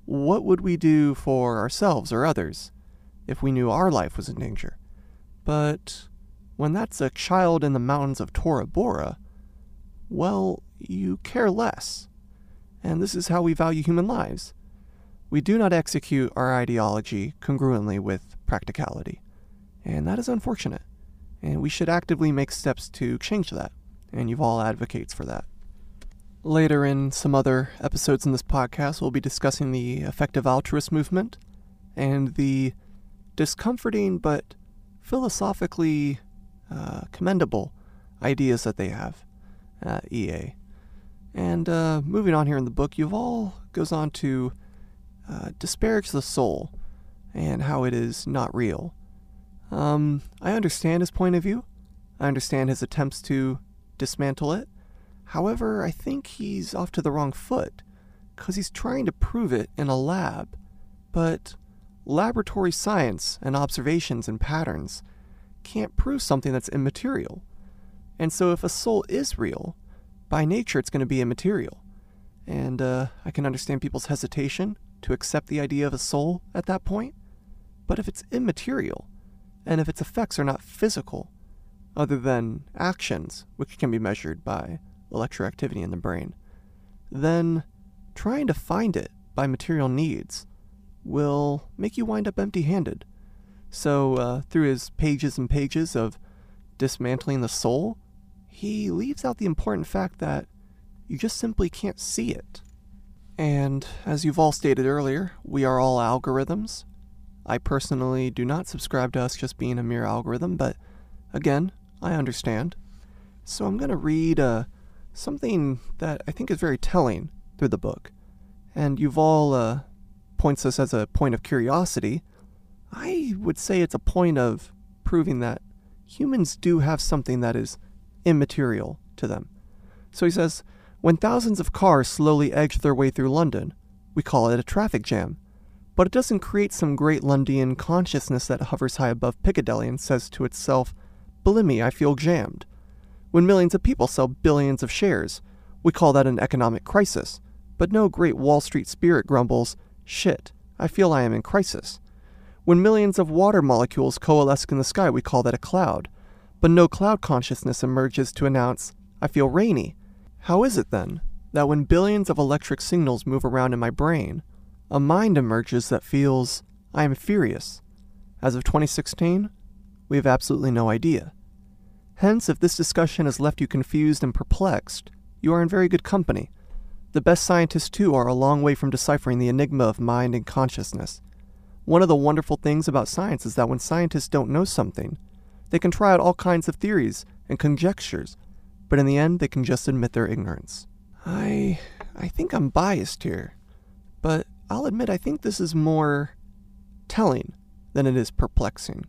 What would we do for ourselves or others if we knew our life was in danger? But when that's a child in the mountains of Tora Bora, well, you care less and this is how we value human lives. We do not execute our ideology congruently with practicality, and that is unfortunate. And we should actively make steps to change that, and Yuval advocates for that. Later in some other episodes in this podcast, we'll be discussing the effective altruist movement and the discomforting but philosophically uh, commendable ideas that they have at EA. And uh, moving on here in the book, Yuval goes on to uh, disparage the soul and how it is not real. Um, I understand his point of view. I understand his attempts to dismantle it. However, I think he's off to the wrong foot because he's trying to prove it in a lab. But laboratory science and observations and patterns can't prove something that's immaterial. And so, if a soul is real, by nature it's going to be immaterial. And uh, I can understand people's hesitation to accept the idea of a soul at that point. But if it's immaterial, and if its effects are not physical, other than actions, which can be measured by electroactivity in the brain, then trying to find it by material needs will make you wind up empty handed. So, uh, through his pages and pages of dismantling the soul, he leaves out the important fact that you just simply can't see it. And as Yuval stated earlier, we are all algorithms. I personally do not subscribe to us just being a mere algorithm, but again, I understand. So I'm going to read uh, something that I think is very telling through the book. And Yuval uh, points this as a point of curiosity. I would say it's a point of proving that humans do have something that is immaterial to them. So he says, When thousands of cars slowly edge their way through London, we call it a traffic jam. But it doesn't create some great Londonian consciousness that hovers high above Piccadilly and says to itself, Blimey, I feel jammed. When millions of people sell billions of shares, we call that an economic crisis. But no great Wall Street spirit grumbles, Shit, I feel I am in crisis. When millions of water molecules coalesce in the sky, we call that a cloud. But no cloud consciousness emerges to announce, I feel rainy. How is it then that when billions of electric signals move around in my brain, a mind emerges that feels, I am furious? As of 2016, we have absolutely no idea. Hence, if this discussion has left you confused and perplexed, you are in very good company. The best scientists, too, are a long way from deciphering the enigma of mind and consciousness. One of the wonderful things about science is that when scientists don't know something, they can try out all kinds of theories and conjectures, but in the end, they can just admit their ignorance. I. I think I'm biased here, but I'll admit I think this is more telling than it is perplexing.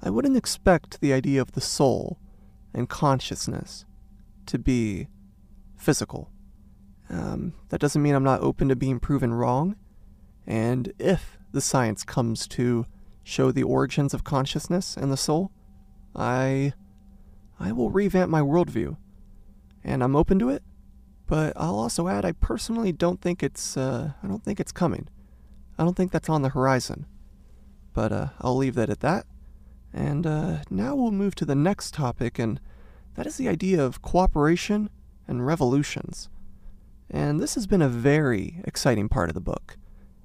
I wouldn't expect the idea of the soul and consciousness to be physical. Um, that doesn't mean I'm not open to being proven wrong, and if the science comes to show the origins of consciousness and the soul, I I will revamp my worldview. And I'm open to it, but I'll also add I personally don't think it's uh, I don't think it's coming. I don't think that's on the horizon. But uh, I'll leave that at that. And uh, now we'll move to the next topic, and that is the idea of cooperation and revolutions. And this has been a very exciting part of the book.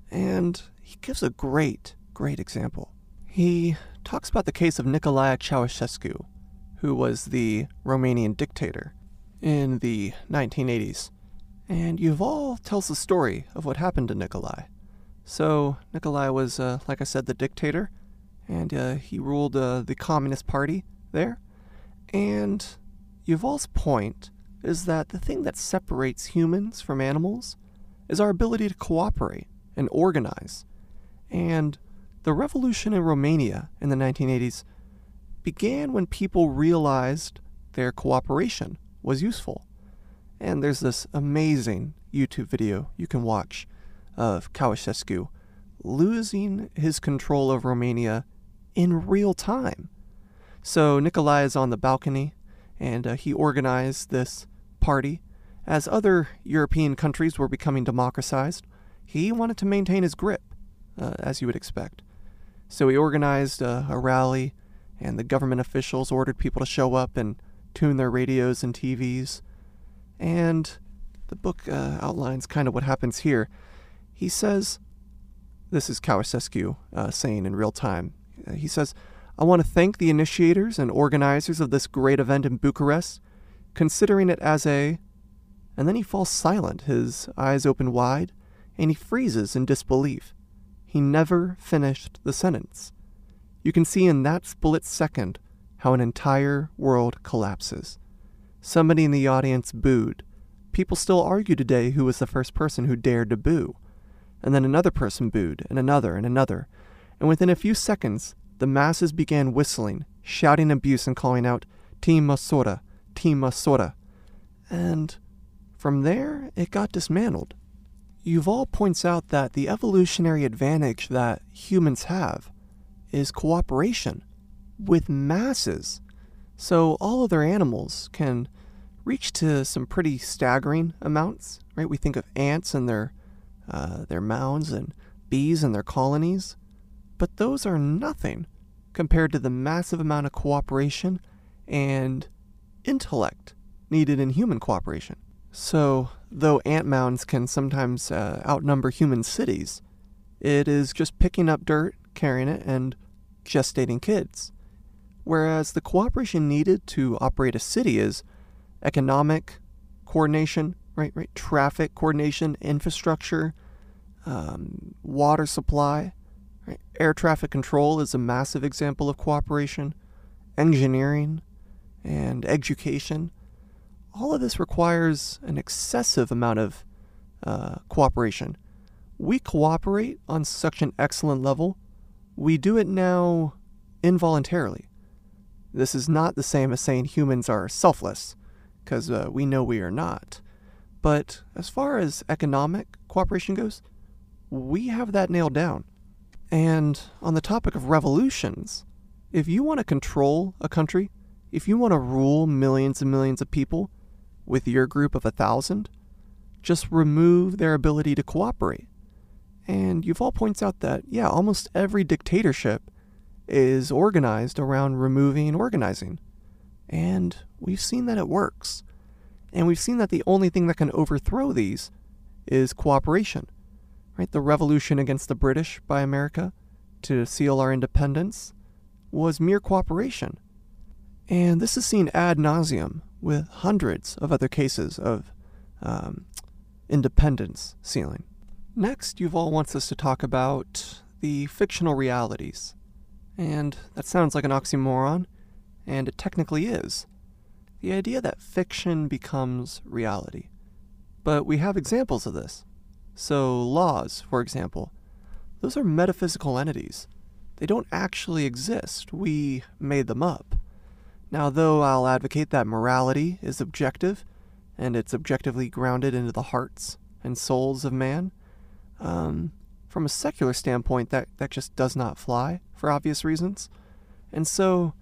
And he gives a great, great example. He talks about the case of Nicolae Ceausescu, who was the Romanian dictator in the 1980s. And Yuval tells the story of what happened to Nicolae. So, Nicolae was, uh, like I said, the dictator, and uh, he ruled uh, the Communist Party there. And Yuval's point is that the thing that separates humans from animals is our ability to cooperate and organize. And the revolution in Romania in the 1980s began when people realized their cooperation was useful. And there's this amazing YouTube video you can watch of Ceausescu losing his control of Romania in real time. So Nicolae is on the balcony and uh, he organized this party. As other European countries were becoming democratized, he wanted to maintain his grip, uh, as you would expect. So he organized uh, a rally, and the government officials ordered people to show up and tune their radios and TVs. And the book uh, outlines kind of what happens here. He says, this is Ceausescu uh, saying in real time. Uh, he says, I want to thank the initiators and organizers of this great event in Bucharest, considering it as a. And then he falls silent, his eyes open wide, and he freezes in disbelief. He never finished the sentence. You can see in that split second how an entire world collapses. Somebody in the audience booed. People still argue today who was the first person who dared to boo. And then another person booed, and another, and another. And within a few seconds, the masses began whistling, shouting abuse, and calling out, Timișoara, Team Masora. And from there, it got dismantled. Yuval points out that the evolutionary advantage that humans have is cooperation with masses. So all other animals can reach to some pretty staggering amounts, right? We think of ants and their uh, their mounds and bees and their colonies. But those are nothing compared to the massive amount of cooperation and intellect needed in human cooperation. So, though ant mounds can sometimes uh, outnumber human cities, it is just picking up dirt, carrying it, and gestating kids. Whereas the cooperation needed to operate a city is economic coordination, right? Right, traffic coordination, infrastructure, um, water supply, Right? Air traffic control is a massive example of cooperation, engineering, and education. All of this requires an excessive amount of uh, cooperation. We cooperate on such an excellent level, we do it now involuntarily. This is not the same as saying humans are selfless, because uh, we know we are not. But as far as economic cooperation goes, we have that nailed down. And on the topic of revolutions, if you want to control a country, if you want to rule millions and millions of people with your group of a thousand, just remove their ability to cooperate. And Yuval points out that, yeah, almost every dictatorship is organized around removing and organizing. And we've seen that it works. And we've seen that the only thing that can overthrow these is cooperation. Right? The revolution against the British by America to seal our independence was mere cooperation. And this is seen ad nauseum with hundreds of other cases of um, independence sealing. Next, Yuval wants us to talk about the fictional realities. And that sounds like an oxymoron, and it technically is. The idea that fiction becomes reality. But we have examples of this. So, laws, for example, those are metaphysical entities. They don't actually exist, we made them up. Now, though I'll advocate that morality is objective, and it's objectively grounded into the hearts and souls of man, um, from a secular standpoint, that, that just does not fly for obvious reasons. And so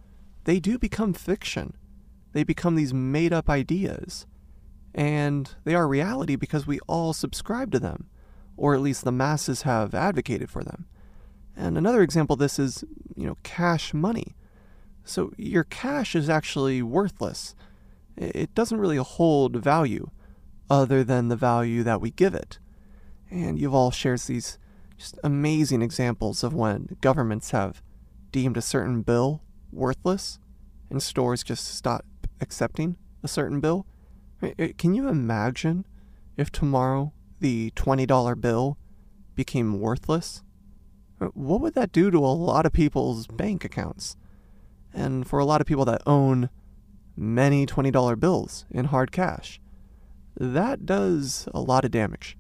they do become fiction. They become these made up ideas. And they are reality because we all subscribe to them, or at least the masses have advocated for them. And another example of this is, you know, cash money. So your cash is actually worthless. It doesn't really hold value other than the value that we give it. And Yuval shares these just amazing examples of when governments have deemed a certain bill worthless and stores just stop accepting a certain bill. Can you imagine if tomorrow the $20 bill became worthless? Uh, what would that do to a lot of people's bank accounts? And for a lot of people that own many $20 bills in hard cash, that does a lot of damage.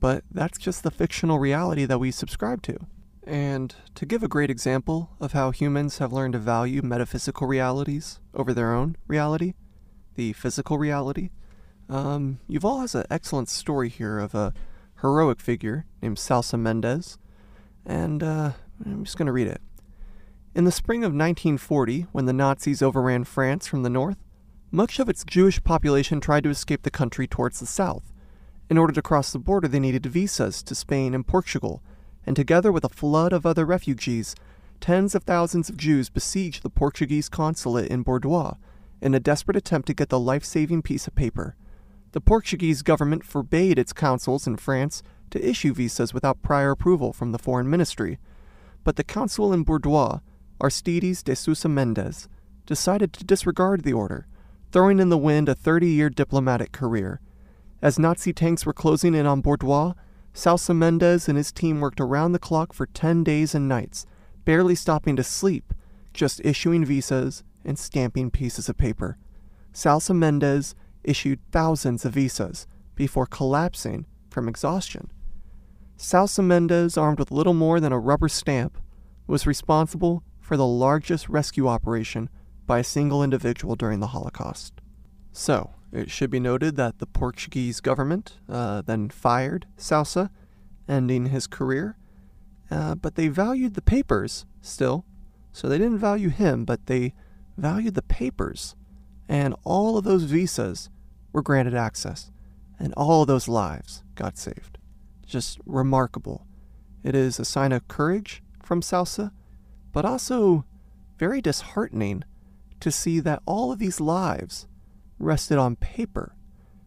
But that's just the fictional reality that we subscribe to. And to give a great example of how humans have learned to value metaphysical realities over their own reality, the physical reality, um, Yuval has an excellent story here of a heroic figure named Salsa Mendes, and uh, I'm just going to read it. In the spring of 1940, when the Nazis overran France from the north, much of its Jewish population tried to escape the country towards the south. In order to cross the border, they needed visas to Spain and Portugal, and together with a flood of other refugees, tens of thousands of Jews besieged the Portuguese consulate in Bordeaux in a desperate attempt to get the life saving piece of paper. The Portuguese government forbade its consuls in France to issue visas without prior approval from the foreign ministry, but the consul in Bordeaux, Aristides de Sousa Mendes, decided to disregard the order, throwing in the wind a 30 year diplomatic career. As Nazi tanks were closing in on Bordeaux, Salsa Mendes and his team worked around the clock for 10 days and nights, barely stopping to sleep, just issuing visas and stamping pieces of paper. Salsa Mendes issued thousands of visas before collapsing from exhaustion. Salsa Mendes, armed with little more than a rubber stamp, was responsible for the largest rescue operation by a single individual during the Holocaust. So, it should be noted that the Portuguese government uh, then fired Salsa, ending his career, uh, but they valued the papers still. So they didn't value him, but they valued the papers. And all of those visas were granted access, and all of those lives got saved. Just remarkable. It is a sign of courage from Salsa, but also very disheartening to see that all of these lives rested on paper,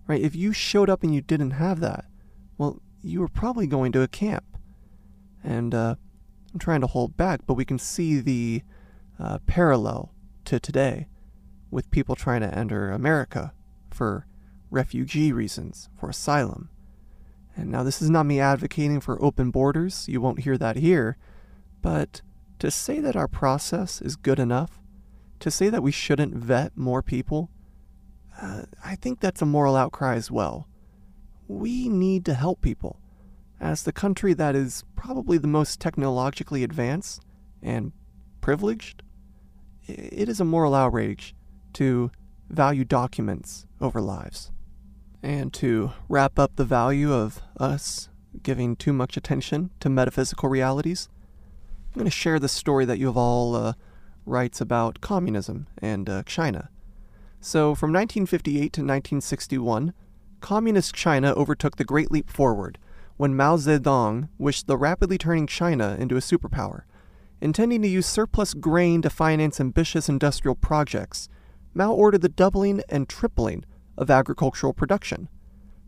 right? If you showed up and you didn't have that, well, you were probably going to a camp. And uh, I'm trying to hold back, but we can see the uh, parallel to today with people trying to enter America for refugee reasons, for asylum. And now, this is not me advocating for open borders, you won't hear that here, but to say that our process is good enough, to say that we shouldn't vet more people uh, I think that's a moral outcry as well. We need to help people. As the country that is probably the most technologically advanced and privileged, it is a moral outrage to value documents over lives. And to wrap up the value of us giving too much attention to metaphysical realities, I'm going to share the story that Yuval uh, writes about communism and uh, China. So, from 1958 to 1961, Communist China overtook the Great Leap Forward when Mao Zedong wished the rapidly turning China into a superpower. Intending to use surplus grain to finance ambitious industrial projects, Mao ordered the doubling and tripling of agricultural production.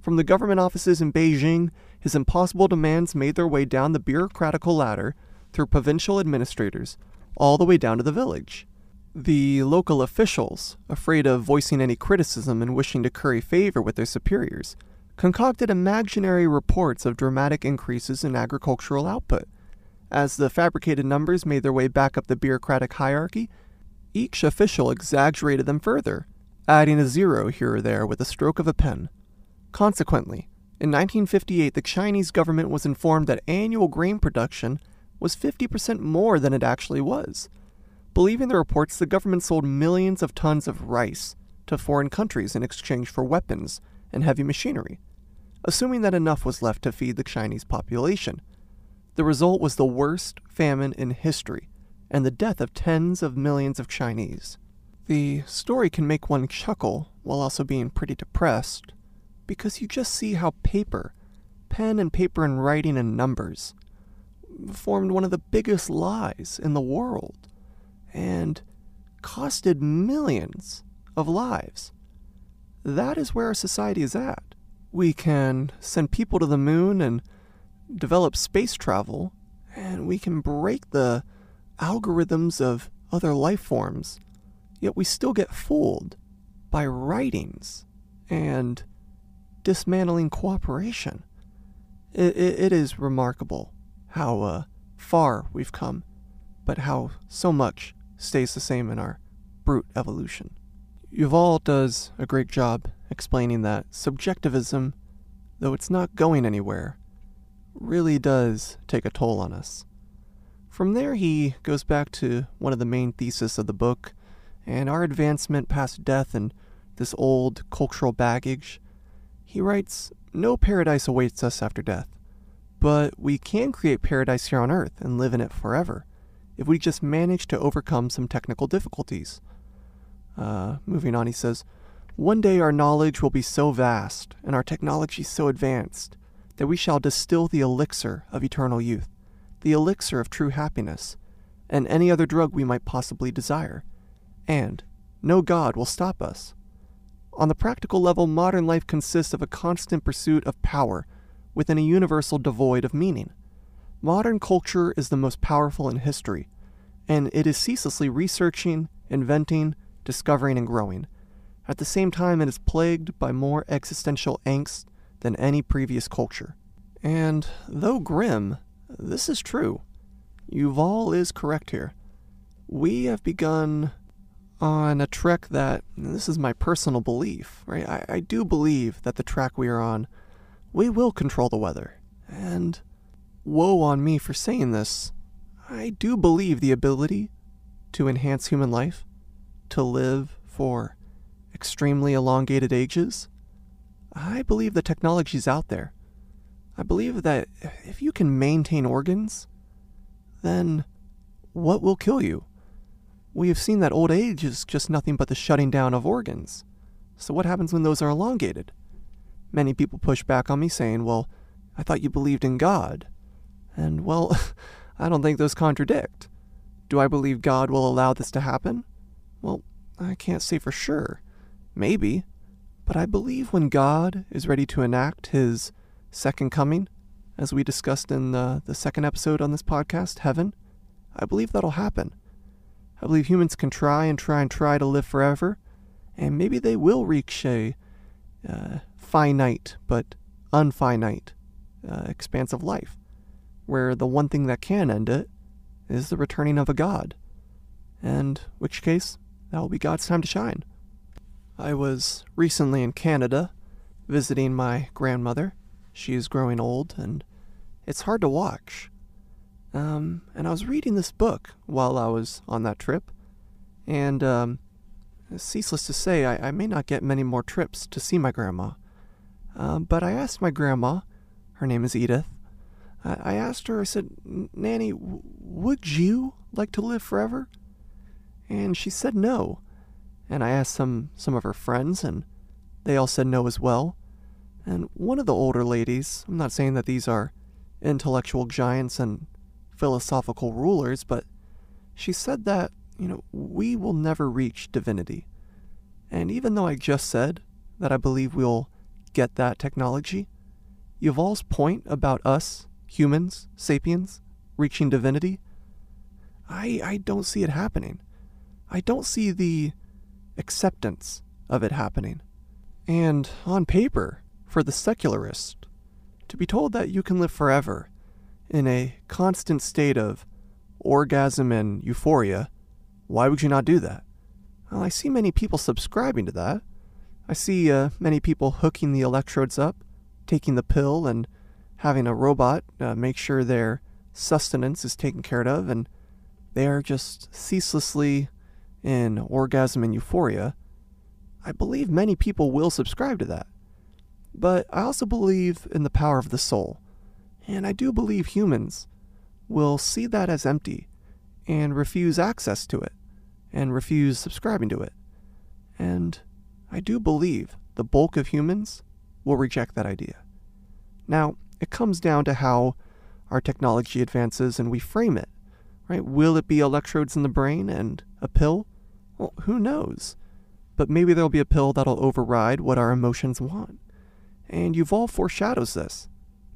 From the government offices in Beijing, his impossible demands made their way down the bureaucratical ladder through provincial administrators, all the way down to the village. The local officials, afraid of voicing any criticism and wishing to curry favor with their superiors, concocted imaginary reports of dramatic increases in agricultural output. As the fabricated numbers made their way back up the bureaucratic hierarchy, each official exaggerated them further, adding a zero here or there with a stroke of a pen. Consequently, in 1958, the Chinese government was informed that annual grain production was 50% more than it actually was. Believing the reports, the government sold millions of tons of rice to foreign countries in exchange for weapons and heavy machinery, assuming that enough was left to feed the Chinese population. The result was the worst famine in history and the death of tens of millions of Chinese. The story can make one chuckle while also being pretty depressed because you just see how paper, pen and paper and writing and numbers, formed one of the biggest lies in the world and costed millions of lives. That is where our society is at. We can send people to the moon and develop space travel, and we can break the algorithms of other life forms, yet we still get fooled by writings and dismantling cooperation. It, it, it is remarkable how uh, far we've come, but how so much stays the same in our brute evolution. Yuval does a great job explaining that subjectivism, though it's not going anywhere, really does take a toll on us. From there, he goes back to one of the main theses of the book and our advancement past death and this old cultural baggage. He writes No paradise awaits us after death, but we can create paradise here on earth and live in it forever if we just manage to overcome some technical difficulties. Uh, moving on, he says, One day our knowledge will be so vast and our technology so advanced that we shall distill the elixir of eternal youth, the elixir of true happiness, and any other drug we might possibly desire. And no God will stop us. On the practical level, modern life consists of a constant pursuit of power within a universal devoid of meaning. Modern culture is the most powerful in history, and it is ceaselessly researching, inventing, discovering, and growing. At the same time, it is plagued by more existential angst than any previous culture. And though grim, this is true. Yuval is correct here. We have begun on a trek that, this is my personal belief, right? I, I do believe that the track we are on, we will control the weather. And woe on me for saying this, I do believe the ability to enhance human life, to live for extremely elongated ages. I believe the technology's out there. I believe that if you can maintain organs, then what will kill you? We have seen that old age is just nothing but the shutting down of organs. So, what happens when those are elongated? Many people push back on me saying, Well, I thought you believed in God. And, well, I don't think those contradict. Do I believe God will allow this to happen? Well, I can't say for sure. Maybe. But I believe when God is ready to enact his second coming, as we discussed in the, the second episode on this podcast, Heaven, I believe that'll happen. I believe humans can try and try and try to live forever, and maybe they will reach a uh, finite but unfinite uh, expanse of life where the one thing that can end it is the returning of a god. And which case, that will be God's time to shine. I was recently in Canada visiting my grandmother. She is growing old and it's hard to watch. Um, and I was reading this book while I was on that trip, and um, ceaseless to say, I, I may not get many more trips to see my grandma. Um, but I asked my grandma, her name is Edith, I, I asked her, I said, Nanny, w- would you like to live forever? And she said no. And I asked some, some of her friends, and they all said no as well. And one of the older ladies, I'm not saying that these are intellectual giants and philosophical rulers, but she said that, you know, we will never reach divinity. And even though I just said that I believe we'll get that technology, Yuval's point about us, humans, sapiens, reaching divinity, I, I don't see it happening. I don't see the acceptance of it happening. And on paper, for the secularist, to be told that you can live forever in a constant state of orgasm and euphoria, why would you not do that? Well, I see many people subscribing to that. I see uh, many people hooking the electrodes up, taking the pill, and having a robot uh, make sure their sustenance is taken care of, and they are just ceaselessly in orgasm and euphoria. I believe many people will subscribe to that. But I also believe in the power of the soul. And I do believe humans will see that as empty and refuse access to it and refuse subscribing to it. And I do believe the bulk of humans will reject that idea. Now, it comes down to how our technology advances and we frame it, right? Will it be electrodes in the brain and a pill? Well, who knows? But maybe there'll be a pill that'll override what our emotions want. And Yuval foreshadows this,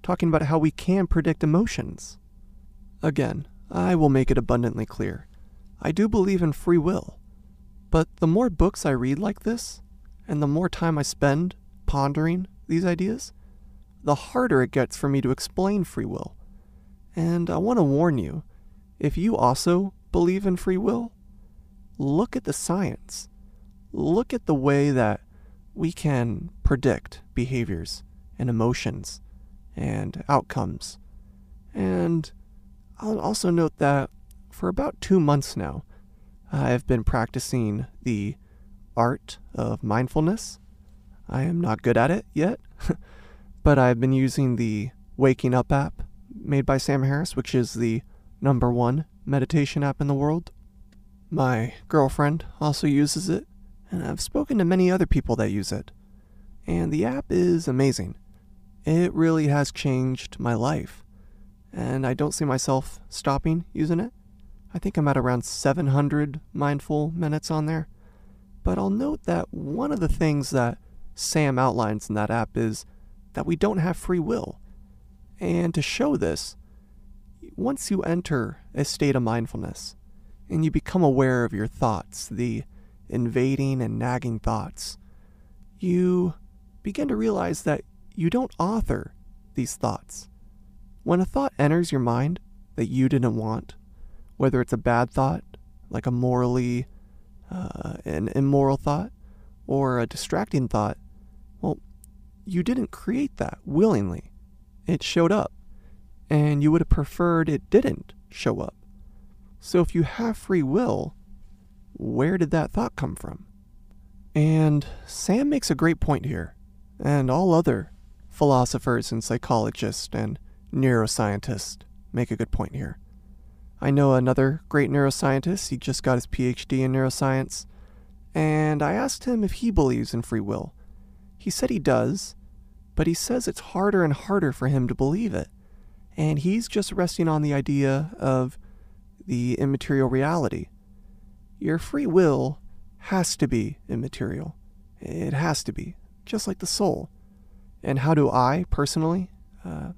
talking about how we can predict emotions. Again, I will make it abundantly clear. I do believe in free will. But the more books I read like this, and the more time I spend pondering these ideas, the harder it gets for me to explain free will. And I want to warn you if you also believe in free will, look at the science. Look at the way that we can predict behaviors and emotions and outcomes. And I'll also note that for about two months now, I have been practicing the art of mindfulness. I am not good at it yet, but I've been using the Waking Up app made by Sam Harris, which is the number one meditation app in the world. My girlfriend also uses it, and I've spoken to many other people that use it. And the app is amazing. It really has changed my life, and I don't see myself stopping using it. I think I'm at around 700 mindful minutes on there. But I'll note that one of the things that Sam outlines in that app is that we don't have free will. And to show this, once you enter a state of mindfulness and you become aware of your thoughts, the invading and nagging thoughts, you begin to realize that you don't author these thoughts. When a thought enters your mind that you didn't want, whether it's a bad thought, like a morally uh, an immoral thought, or a distracting thought, well, you didn't create that willingly. It showed up, and you would have preferred it didn't show up. So if you have free will, where did that thought come from? And Sam makes a great point here, and all other philosophers and psychologists and neuroscientists make a good point here. I know another great neuroscientist, he just got his PhD in neuroscience, and I asked him if he believes in free will. He said he does, but he says it's harder and harder for him to believe it. And he's just resting on the idea of the immaterial reality. Your free will has to be immaterial. It has to be, just like the soul. And how do I, personally, uh,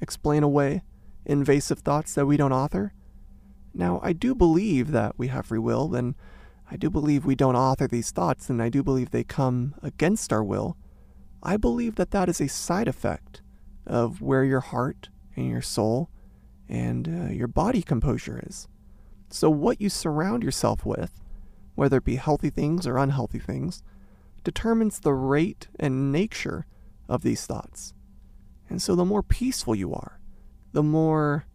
explain away invasive thoughts that we don't author? Now, I do believe that we have free will, and I do believe we don't author these thoughts, and I do believe they come against our will. I believe that that is a side effect of where your heart and your soul and uh, your body composure is. So, what you surround yourself with, whether it be healthy things or unhealthy things, determines the rate and nature of these thoughts. And so, the more peaceful you are, the more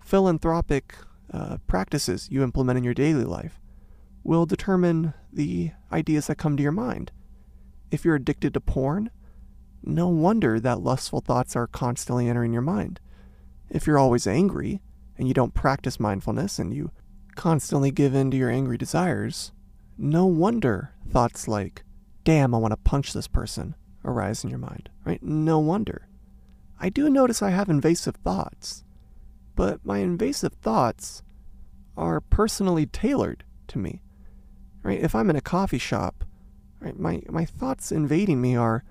philanthropic uh, practices you implement in your daily life, will determine the ideas that come to your mind. If you're addicted to porn, no wonder that lustful thoughts are constantly entering your mind. If you're always angry and you don't practice mindfulness and you constantly give in to your angry desires, no wonder thoughts like, damn, I want to punch this person arise in your mind, right? No wonder. I do notice I have invasive thoughts, but my invasive thoughts are personally tailored to me, right? If I'm in a coffee shop, right, my, my thoughts invading me are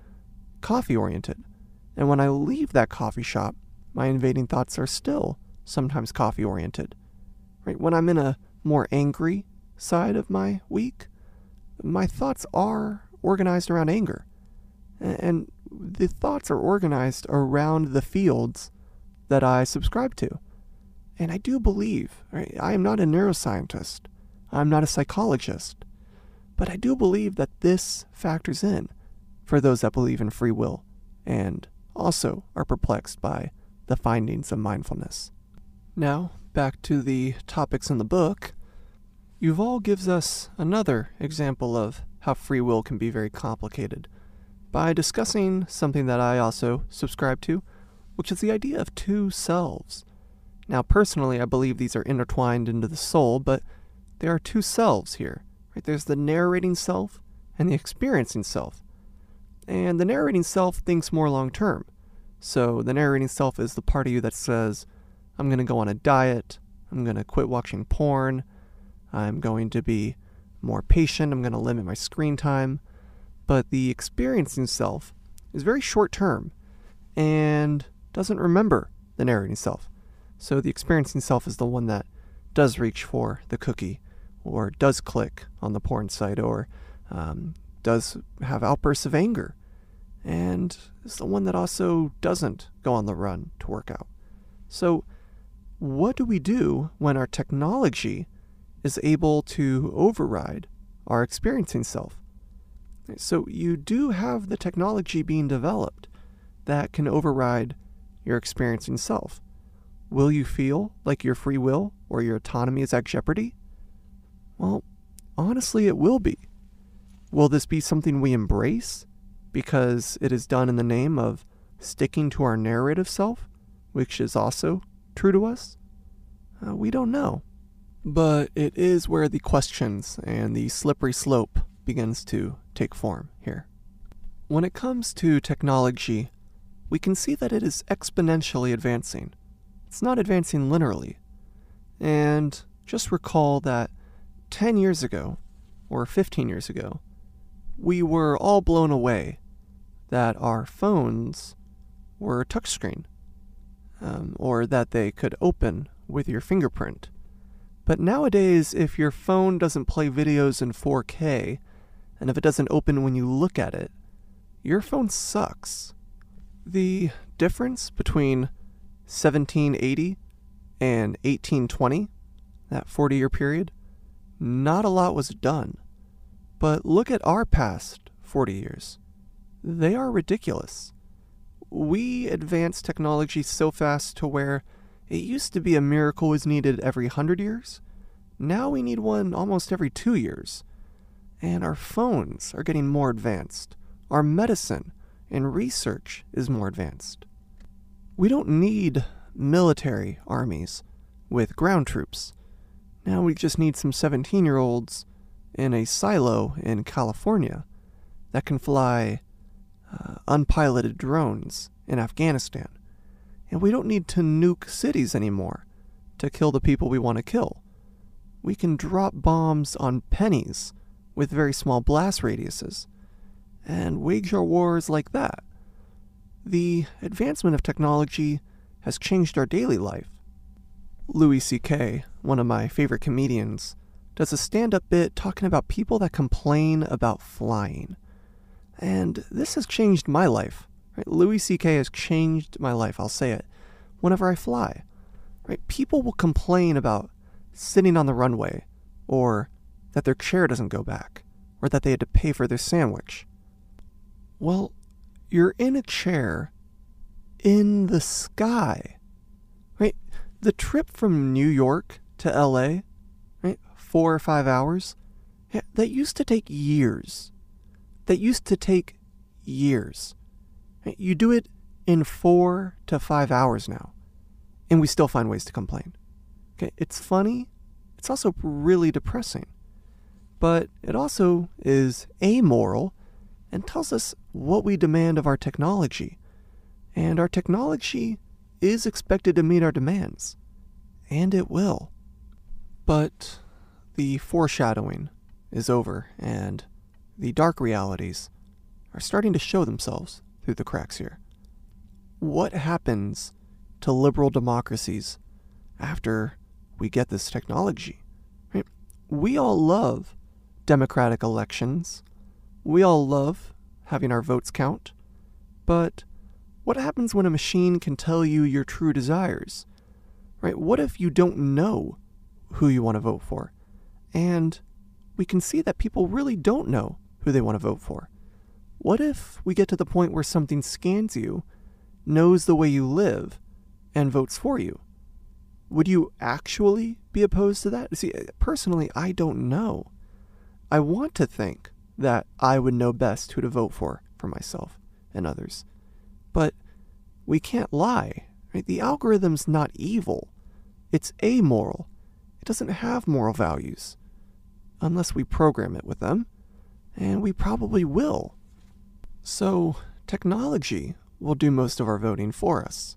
coffee oriented. And when I leave that coffee shop, my invading thoughts are still sometimes coffee oriented. Right? When I'm in a more angry side of my week, my thoughts are organized around anger. And the thoughts are organized around the fields that I subscribe to. And I do believe, right, I am not a neuroscientist, I'm not a psychologist, but I do believe that this factors in for those that believe in free will and also are perplexed by the findings of mindfulness. Now, back to the topics in the book. Yuval gives us another example of how free will can be very complicated by discussing something that I also subscribe to, which is the idea of two selves. Now, personally, I believe these are intertwined into the soul, but there are two selves here. Right? There's the narrating self and the experiencing self. And the narrating self thinks more long term. So the narrating self is the part of you that says, I'm going to go on a diet, I'm going to quit watching porn, I'm going to be more patient, I'm going to limit my screen time. But the experiencing self is very short term and doesn't remember the narrating self. So the experiencing self is the one that does reach for the cookie or does click on the porn site or um, does have outbursts of anger and is the one that also doesn't go on the run to work out. So, what do we do when our technology is able to override our experiencing self? So, you do have the technology being developed that can override your experiencing self. Will you feel like your free will or your autonomy is at jeopardy? Well, honestly, it will be. Will this be something we embrace because it is done in the name of sticking to our narrative self, which is also true to us? Uh, we don't know. But it is where the questions and the slippery slope begins to take form here. When it comes to technology, we can see that it is exponentially advancing. It's not advancing linearly. And just recall that 10 years ago, or 15 years ago, we were all blown away that our phones were touchscreen, um, or that they could open with your fingerprint. But nowadays, if your phone doesn't play videos in 4K, and if it doesn't open when you look at it, your phone sucks. The difference between 1780 and 1820, that 40 year period, not a lot was done. But look at our past 40 years. They are ridiculous. We advance technology so fast to where it used to be a miracle was needed every 100 years. Now we need one almost every two years. And our phones are getting more advanced. Our medicine and research is more advanced. We don't need military armies with ground troops. Now we just need some 17 year olds in a silo in California that can fly uh, unpiloted drones in Afghanistan. And we don't need to nuke cities anymore to kill the people we want to kill. We can drop bombs on pennies with very small blast radiuses and wage our wars like that. The advancement of technology has changed our daily life. Louis C.K., one of my favorite comedians, does a stand up bit talking about people that complain about flying. And this has changed my life. Right? Louis C.K. has changed my life, I'll say it, whenever I fly. Right? People will complain about sitting on the runway, or that their chair doesn't go back, or that they had to pay for their sandwich. Well, you're in a chair in the sky. Right? The trip from New York to LA right? four or five hours, that used to take years. That used to take years. You do it in four to five hours now, and we still find ways to complain. Okay, it's funny, it's also really depressing, but it also is amoral and tells us what we demand of our technology. And our technology is expected to meet our demands, and it will. But the foreshadowing is over, and the dark realities are starting to show themselves through the cracks here. What happens to liberal democracies after we get this technology? We all love democratic elections. We all love having our votes count. But what happens when a machine can tell you your true desires? Right? What if you don't know who you want to vote for? And we can see that people really don't know who they want to vote for. What if we get to the point where something scans you, knows the way you live, and votes for you? Would you actually be opposed to that? See, personally, I don't know. I want to think that I would know best who to vote for for myself and others. But we can't lie. Right? The algorithm's not evil. It's amoral. It doesn't have moral values unless we program it with them, and we probably will. So, technology will do most of our voting for us,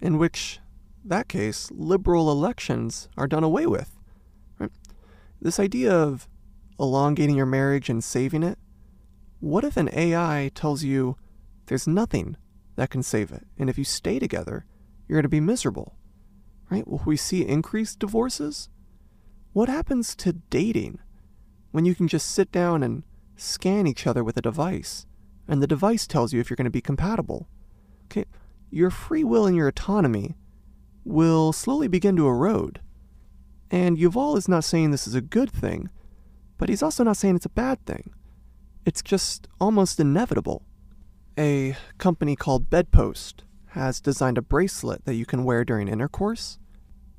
in which that case, liberal elections are done away with. Right? This idea of elongating your marriage and saving it, what if an AI tells you there's nothing that can save it, and if you stay together, you're going to be miserable? Right? Will we see increased divorces? What happens to dating? when you can just sit down and scan each other with a device, and the device tells you if you're going to be compatible. Okay, your free will and your autonomy will slowly begin to erode. And Yuval is not saying this is a good thing, but he's also not saying it's a bad thing. It's just almost inevitable. A company called Bedpost has designed a bracelet that you can wear during intercourse,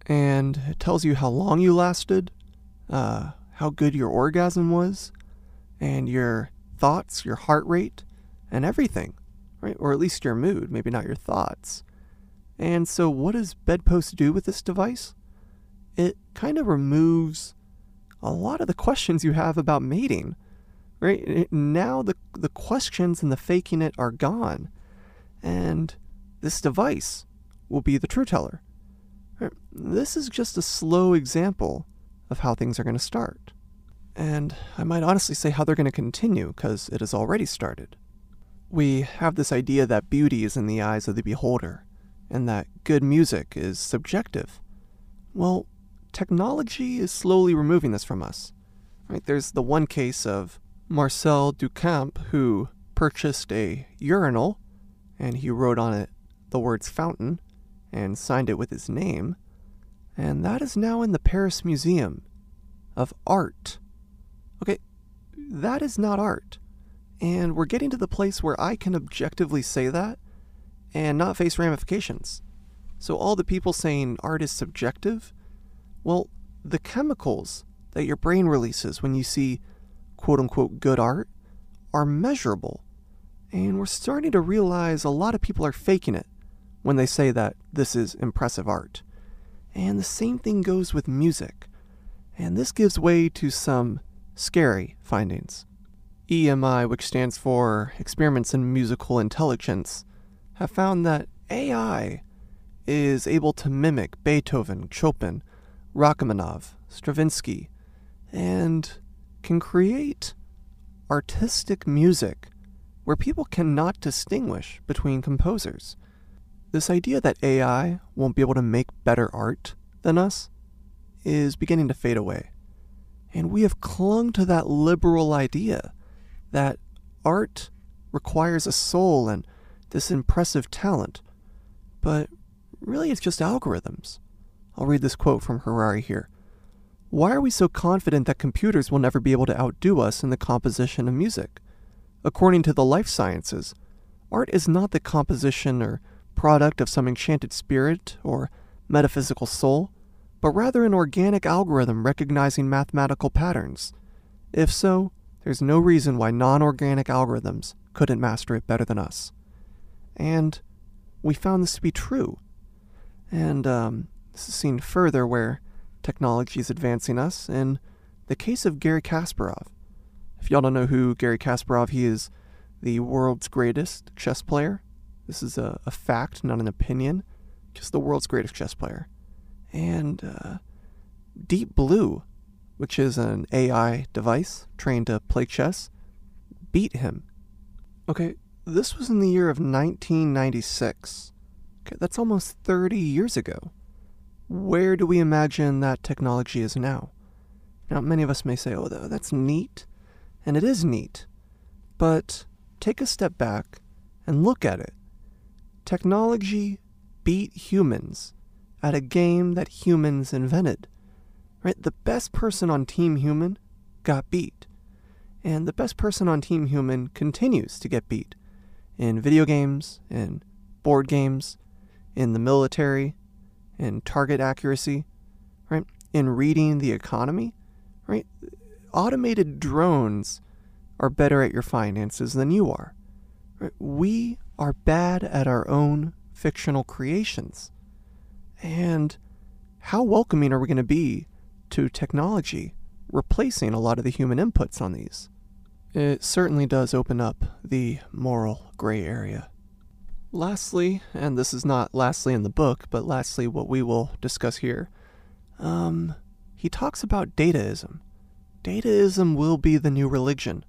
and it tells you how long you lasted, uh, how good your orgasm was, and your thoughts, your heart rate, and everything, right? Or at least your mood, maybe not your thoughts. And so, what does Bedpost do with this device? It kind of removes a lot of the questions you have about mating, right? Now the, the questions and the faking it are gone. And this device will be the true teller. This is just a slow example of how things are going to start. And I might honestly say how they're going to continue, because it has already started. We have this idea that beauty is in the eyes of the beholder, and that good music is subjective. Well, technology is slowly removing this from us. Right? There's the one case of Marcel Duchamp who purchased a urinal and he wrote on it the words fountain and signed it with his name and that is now in the Paris Museum of Art. Okay, that is not art. And we're getting to the place where I can objectively say that and not face ramifications. So, all the people saying art is subjective, well, the chemicals that your brain releases when you see quote unquote good art are measurable. And we're starting to realize a lot of people are faking it when they say that this is impressive art. And the same thing goes with music. And this gives way to some scary findings. EMI, which stands for Experiments in Musical Intelligence, have found that AI is able to mimic Beethoven, Chopin, Rachmaninoff, Stravinsky, and can create artistic music where people cannot distinguish between composers. This idea that AI won't be able to make better art than us is beginning to fade away. And we have clung to that liberal idea that art requires a soul and this impressive talent. But really, it's just algorithms. I'll read this quote from Harari here. Why are we so confident that computers will never be able to outdo us in the composition of music? According to the life sciences, art is not the composition or product of some enchanted spirit or metaphysical soul, but rather an organic algorithm recognizing mathematical patterns. If so, there's no reason why non organic algorithms couldn't master it better than us. And we found this to be true. And um, this is seen further where technology is advancing us in the case of Garry Kasparov. If y'all don't know who Garry Kasparov, he is the world's greatest chess player. This is a, a fact, not an opinion. Just the world's greatest chess player. And uh, Deep Blue, which is an AI device trained to play chess, beat him. Okay, this was in the year of 1996. Okay, that's almost 30 years ago. Where do we imagine that technology is now? Now, many of us may say, oh, that's neat. And it is neat. But take a step back and look at it. Technology beat humans at a game that humans invented. Right? The best person on Team Human got beat. And the best person on Team Human continues to get beat in video games, in board games, in the military, in target accuracy, right? In reading the economy, right? Automated drones are better at your finances than you are. Right? We are bad at our own fictional creations. And how welcoming are we going to be to technology replacing a lot of the human inputs on these? It certainly does open up the moral gray area. Lastly, and this is not lastly in the book, but lastly what we will discuss here, um, he talks about dataism. Dataism will be the new religion,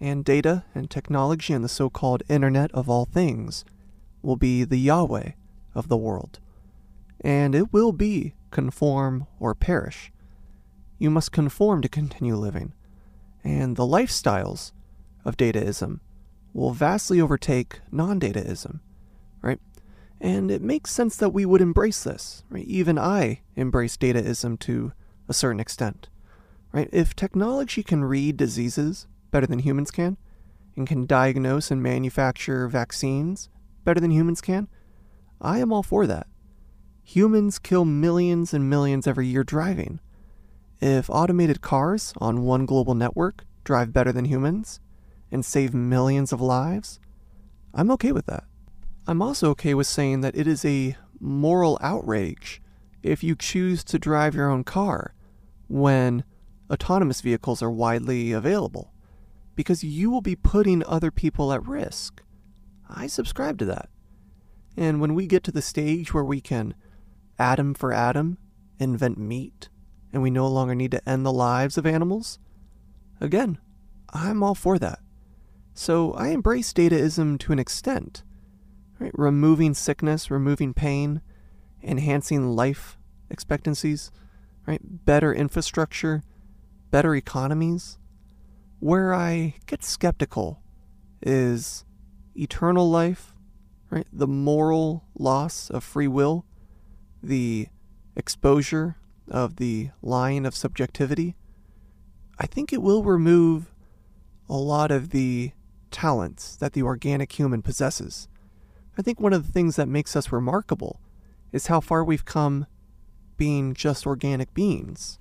and data and technology and the so called Internet of all things will be the Yahweh of the world. And it will be conform or perish. You must conform to continue living. And the lifestyles of dataism will vastly overtake non dataism right? And it makes sense that we would embrace this, right? Even I embrace dataism to a certain extent, right? If technology can read diseases better than humans can, and can diagnose and manufacture vaccines better than humans can, I am all for that. Humans kill millions and millions every year driving. If automated cars on one global network drive better than humans and save millions of lives, I'm okay with that. I'm also okay with saying that it is a moral outrage if you choose to drive your own car when autonomous vehicles are widely available, because you will be putting other people at risk. I subscribe to that. And when we get to the stage where we can atom for atom invent meat and we no longer need to end the lives of animals, again, I'm all for that. So I embrace dataism to an extent right? removing sickness, removing pain, enhancing life expectancies, right? Better infrastructure, better economies. Where I get skeptical is eternal life, right? The moral loss of free will, the exposure of the line of subjectivity. I think it will remove a lot of the talents that the organic human possesses. I think one of the things that makes us remarkable is how far we've come being just organic beings.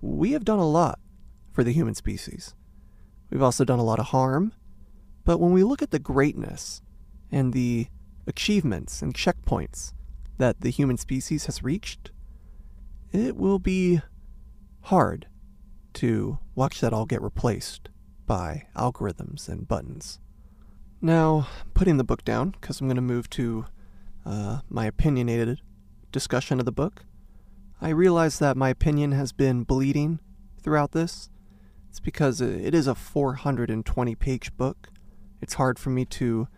We have done a lot for the human species. We've also done a lot of harm, but when we look at the greatness and the achievements and checkpoints that the human species has reached, it will be hard to watch that all get replaced by algorithms and buttons. Now, putting the book down, because I'm going to move to uh, my opinionated discussion of the book, I realize that my opinion has been bleeding throughout this. It's because it is a 420 page book. It's hard for me to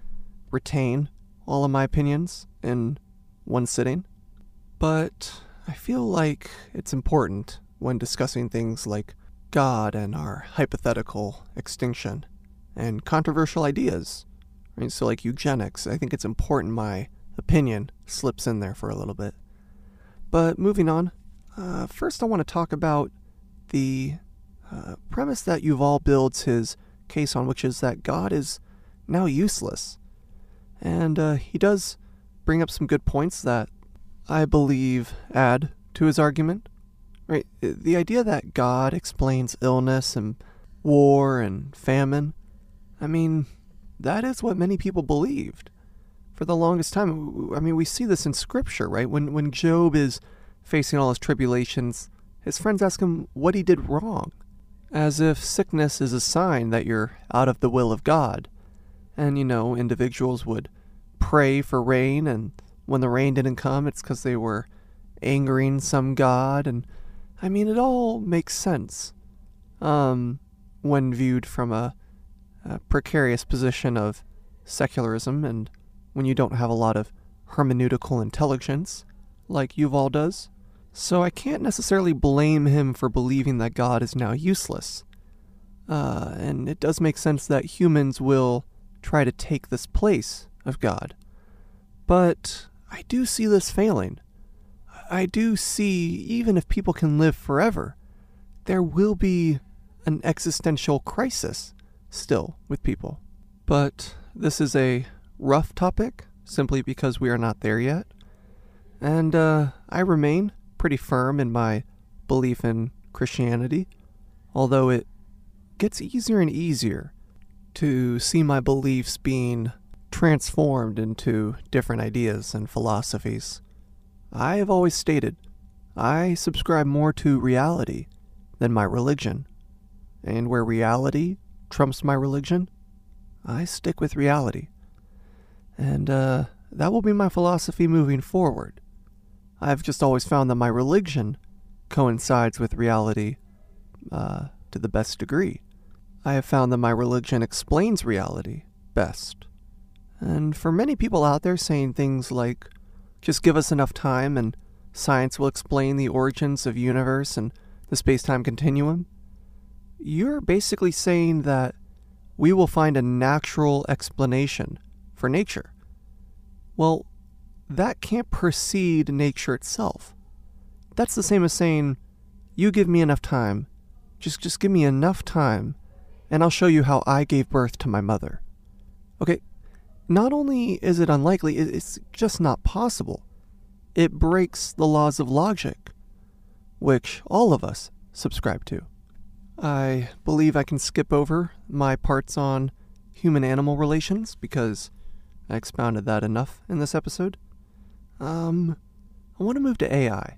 retain all of my opinions in one sitting. But I feel like it's important when discussing things like God and our hypothetical extinction and controversial ideas Right? So, like eugenics, I think it's important my opinion slips in there for a little bit. But moving on, uh, first I want to talk about the uh, premise that Yuval builds his case on, which is that God is now useless. And uh, he does bring up some good points that I believe add to his argument. Right? The idea that God explains illness and war and famine, I mean, that is what many people believed. for the longest time. I mean, we see this in scripture, right? When when Job is facing all his tribulations, his friends ask him what he did wrong, as if sickness is a sign that you're out of the will of God. And you know, individuals would pray for rain, and when the rain didn't come, it's because they were angering some god. And I mean, it all makes sense um, when viewed from a, a precarious position of secularism and when you don't have a lot of hermeneutical intelligence, like Yuval does. So I can't necessarily blame him for believing that God is now useless. Uh, and it does make sense that humans will try to take this place of God. But I do see this failing. I do see, even if people can live forever, there will be an existential crisis still with people. But this is a rough topic simply because we are not there yet. And uh, I remain pretty firm in my belief in Christianity, although it gets easier and easier to see my beliefs being transformed into different ideas and philosophies. I have always stated I subscribe more to reality than my religion, and where reality trumps my religion, I stick with reality. And uh, that will be my philosophy moving forward. I've just always found that my religion coincides with reality uh, to the best degree. I have found that my religion explains reality best. And for many people out there saying things like, just give us enough time and science will explain the origins of universe and the space-time continuum, you're basically saying that we will find a natural explanation for nature. Well, that can't precede nature itself. That's the same as saying, you give me enough time, just, just give me enough time, and I'll show you how I gave birth to my mother. Okay, not only is it unlikely, it's just not possible. It breaks the laws of logic, which all of us subscribe to. I believe I can skip over my parts on human animal relations because I expounded that enough in this episode. Um, I want to move to AI.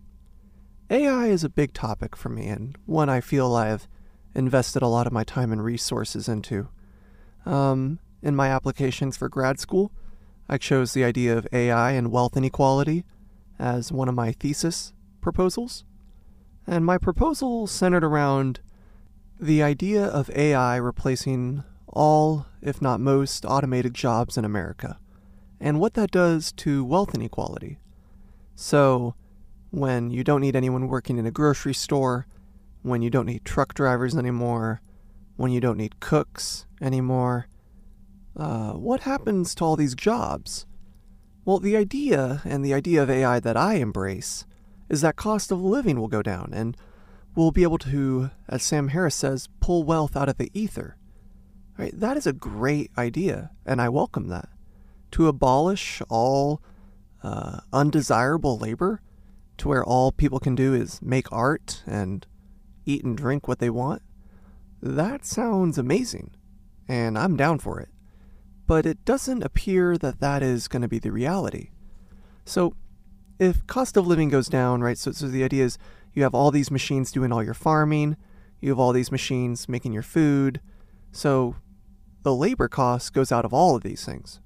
AI is a big topic for me and one I feel I've invested a lot of my time and resources into. Um, in my applications for grad school, I chose the idea of AI and wealth inequality as one of my thesis proposals. And my proposal centered around the idea of AI replacing all, if not most, automated jobs in America, and what that does to wealth inequality. So, when you don't need anyone working in a grocery store, when you don't need truck drivers anymore, when you don't need cooks anymore, uh, what happens to all these jobs? Well, the idea, and the idea of AI that I embrace, is that cost of living will go down, and we'll be able to, as Sam Harris says, pull wealth out of the ether. Right? That is a great idea, and I welcome that. To abolish all uh, undesirable labor, to where all people can do is make art and eat and drink what they want, that sounds amazing, and I'm down for it. But it doesn't appear that that is going to be the reality. So, if cost of living goes down, right? So, so the idea is you have all these machines doing all your farming, you have all these machines making your food. So the labor cost goes out of all of these things.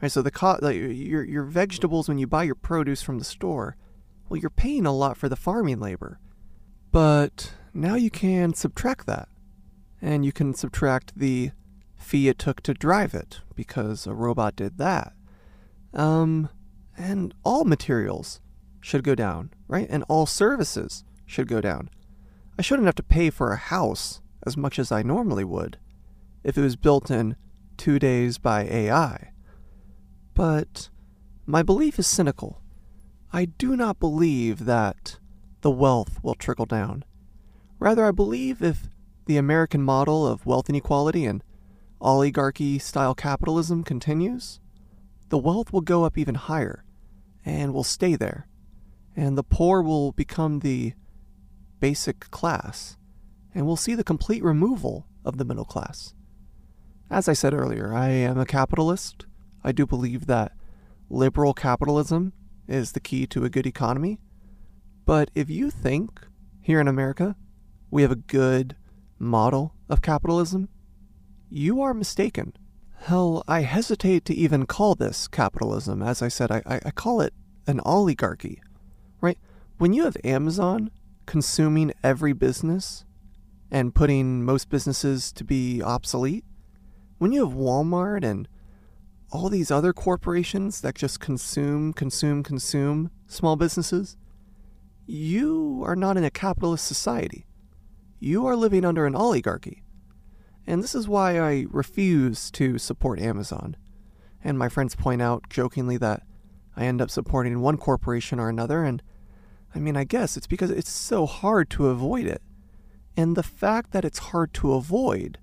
Right? So the co- like your your vegetables when you buy your produce from the store, well you're paying a lot for the farming labor. But now you can subtract that. And you can subtract the fee it took to drive it because a robot did that. Um and all materials should go down, right? And all services should go down. I shouldn't have to pay for a house as much as I normally would if it was built in two days by AI. But my belief is cynical. I do not believe that the wealth will trickle down. Rather, I believe if the American model of wealth inequality and oligarchy style capitalism continues, the wealth will go up even higher and will stay there and the poor will become the basic class, and we'll see the complete removal of the middle class. As I said earlier, I am a capitalist. I do believe that liberal capitalism is the key to a good economy. But if you think here in America we have a good model of capitalism, you are mistaken. Hell, I hesitate to even call this capitalism. As I said, I, I, call it an oligarchy, right? When you have Amazon consuming every business and putting most businesses to be obsolete, when you have Walmart and all these other corporations that just consume, consume, consume small businesses, you are not in a capitalist society. You are living under an oligarchy. And this is why I refuse to support Amazon. And my friends point out jokingly that I end up supporting one corporation or another, and I mean, I guess it's because it's so hard to avoid it. And the fact that it's hard to avoid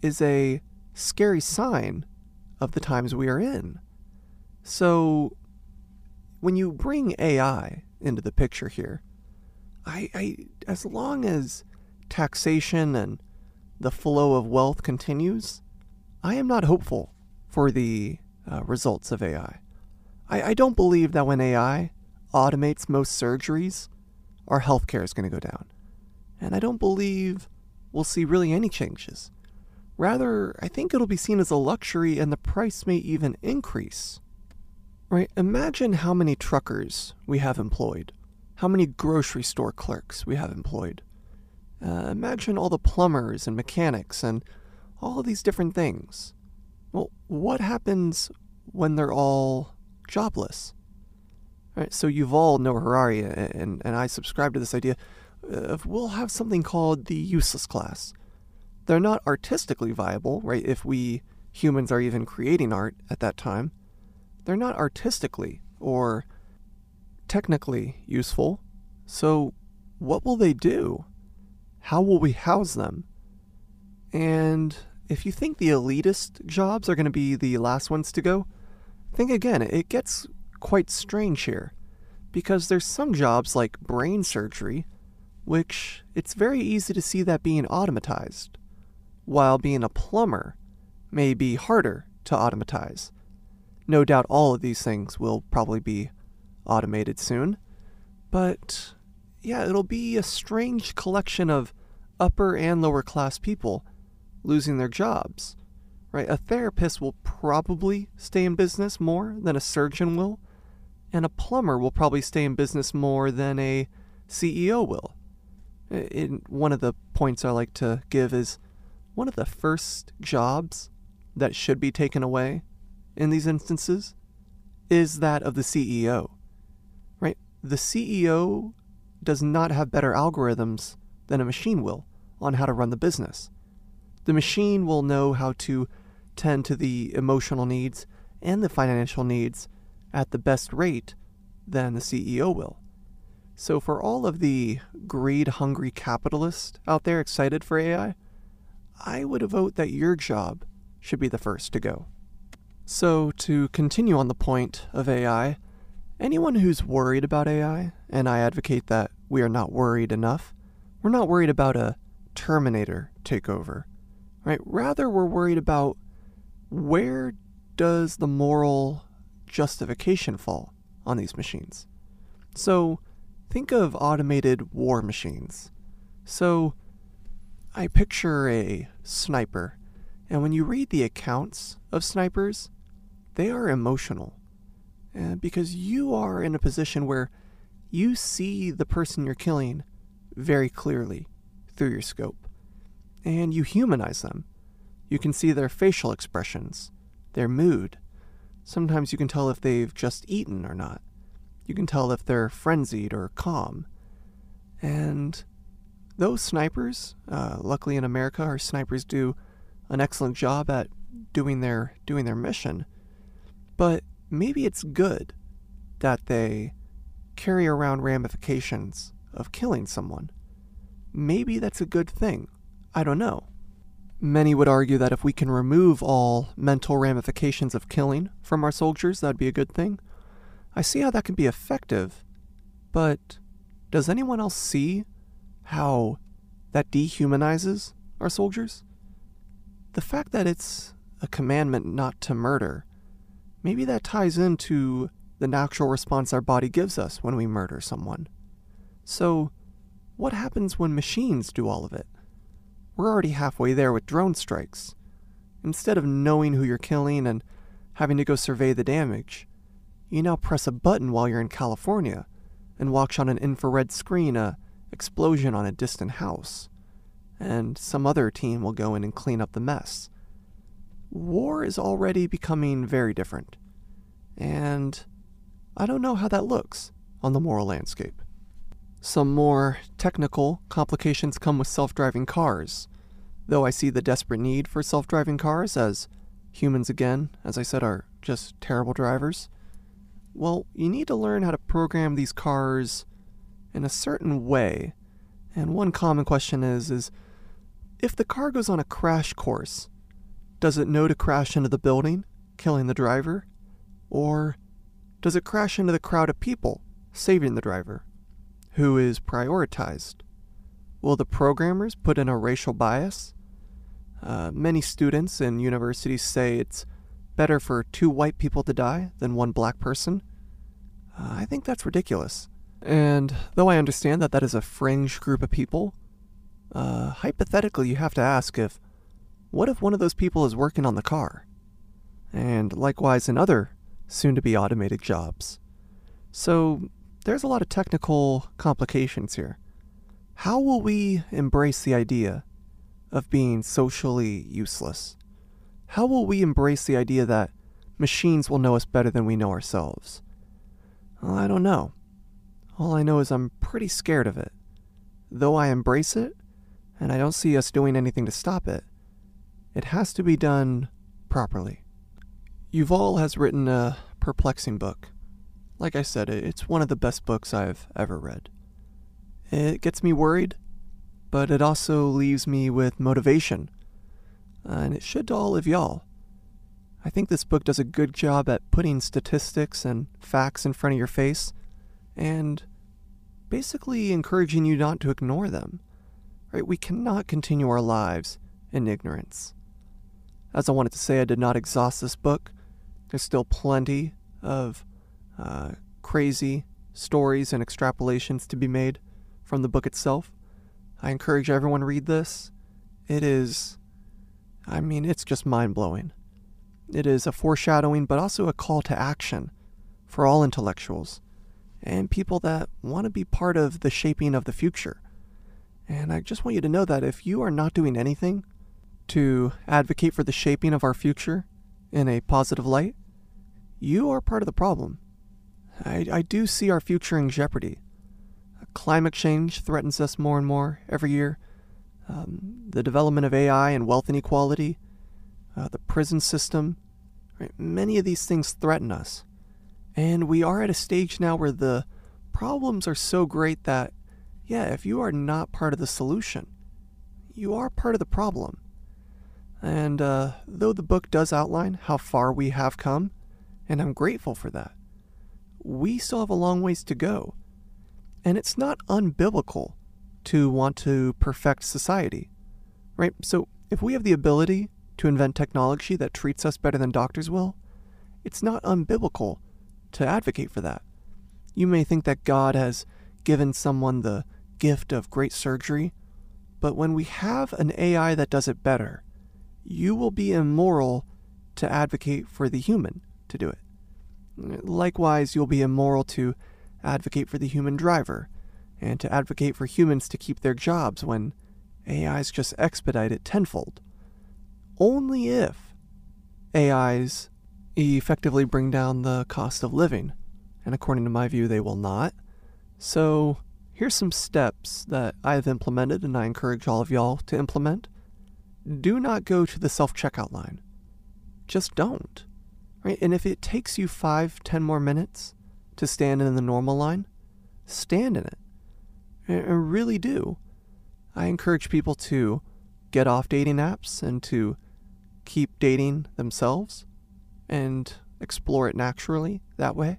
is a scary sign of the times we are in. So, when you bring AI into the picture here, I, I as long as taxation and the flow of wealth continues, I am not hopeful for the uh, results of AI. I, I don't believe that when AI automates most surgeries, our healthcare is going to go down. And I don't believe we'll see really any changes. Rather, I think it'll be seen as a luxury and the price may even increase. Right? Imagine how many truckers we have employed, how many grocery store clerks we have employed. Uh, imagine all the plumbers and mechanics and all of these different things. Well, what happens when they're all jobless? Right, so Yuval Noah Harari and, and I subscribe to this idea of we'll have something called the useless class. They're not artistically viable, right? If we humans are even creating art at that time, they're not artistically or technically useful. So, what will they do? How will we house them? And if you think the elitist jobs are going to be the last ones to go, think again. It gets quite strange here because there's some jobs like brain surgery which it's very easy to see that being automatized, while being a plumber may be harder to automatize. No doubt all of these things will probably be automated soon, but yeah, it'll be a strange collection of upper and lower class people losing their jobs. Right? A therapist will probably stay in business more than a surgeon will and a plumber will probably stay in business more than a CEO will. In one of the points I like to give is one of the first jobs that should be taken away in these instances is that of the CEO. Right? The CEO does not have better algorithms than a machine will on how to run the business. The machine will know how to tend to the emotional needs and the financial needs at the best rate than the CEO will. So, for all of the greed hungry capitalists out there excited for AI, I would vote that your job should be the first to go. So, to continue on the point of AI, anyone who's worried about AI, and I advocate that we are not worried enough, we're not worried about a Terminator takeover, right? Rather, we're worried about where does the moral justification fall on these machines. So, think of automated war machines. So, I picture a sniper, and when you read the accounts of snipers, they are emotional. Uh, because you are in a position where you see the person you're killing very clearly through your scope, and you humanize them. You can see their facial expressions, their mood, Sometimes you can tell if they've just eaten or not. You can tell if they're frenzied or calm. And those snipers, uh, luckily in America, our snipers do an excellent job at doing their doing their mission. But maybe it's good that they carry around ramifications of killing someone. Maybe that's a good thing. I don't know. Many would argue that if we can remove all mental ramifications of killing from our soldiers, that'd be a good thing. I see how that can be effective, but does anyone else see how that dehumanizes our soldiers? The fact that it's a commandment not to murder maybe that ties into the natural response our body gives us when we murder someone. So, what happens when machines do all of it? We're already halfway there with drone strikes. Instead of knowing who you're killing and having to go survey the damage, you now press a button while you're in California and watch on an infrared screen a explosion on a distant house, and some other team will go in and clean up the mess. War is already becoming very different, and I don't know how that looks on the moral landscape. Some more technical complications come with self driving cars, though I see the desperate need for self driving cars as humans, again, as I said, are just terrible drivers. Well, you need to learn how to program these cars in a certain way. And one common question is is if the car goes on a crash course, does it know to crash into the building, killing the driver? Or does it crash into the crowd of people, saving the driver? Who is prioritized? Will the programmers put in a racial bias? Uh, many students in universities say it's better for two white people to die than one black person. Uh, I think that's ridiculous. And though I understand that that is a fringe group of people, uh, hypothetically, you have to ask if what if one of those people is working on the car? And likewise in other soon to be automated jobs. So there's a lot of technical complications here. How will we embrace the idea of being socially useless? How will we embrace the idea that machines will know us better than we know ourselves? Well, I don't know. All I know is I'm pretty scared of it. Though I embrace it, and I don't see us doing anything to stop it, it has to be done properly. Yuval has written a perplexing book. Like I said, it's one of the best books I've ever read. It gets me worried, but it also leaves me with motivation. Uh, and it should to all of y'all. I think this book does a good job at putting statistics and facts in front of your face and basically encouraging you not to ignore them. Right? We cannot continue our lives in ignorance. As I wanted to say, I did not exhaust this book. There's still plenty of uh, crazy stories and extrapolations to be made from the book itself. I encourage everyone to read this. It is, I mean, it's just mind blowing. It is a foreshadowing, but also a call to action for all intellectuals and people that want to be part of the shaping of the future. And I just want you to know that if you are not doing anything to advocate for the shaping of our future in a positive light, you are part of the problem. I, I do see our future in jeopardy. Climate change threatens us more and more every year. Um, the development of AI and wealth inequality, uh, the prison system, right? many of these things threaten us. And we are at a stage now where the problems are so great that, yeah, if you are not part of the solution, you are part of the problem. And uh, though the book does outline how far we have come, and I'm grateful for that, we still have a long ways to go. And it's not unbiblical to want to perfect society, right? So if we have the ability to invent technology that treats us better than doctors will, it's not unbiblical to advocate for that. You may think that God has given someone the gift of great surgery, but when we have an AI that does it better, you will be immoral to advocate for the human to do it. Likewise, you'll be immoral to advocate for the human driver and to advocate for humans to keep their jobs when AIs just expedite it tenfold. Only if AIs effectively bring down the cost of living. And according to my view, they will not. So, here's some steps that I have implemented and I encourage all of y'all to implement. Do not go to the self checkout line. Just don't. Right? And if it takes you five, ten more minutes to stand in the normal line, stand in it. I really do. I encourage people to get off dating apps and to keep dating themselves and explore it naturally that way.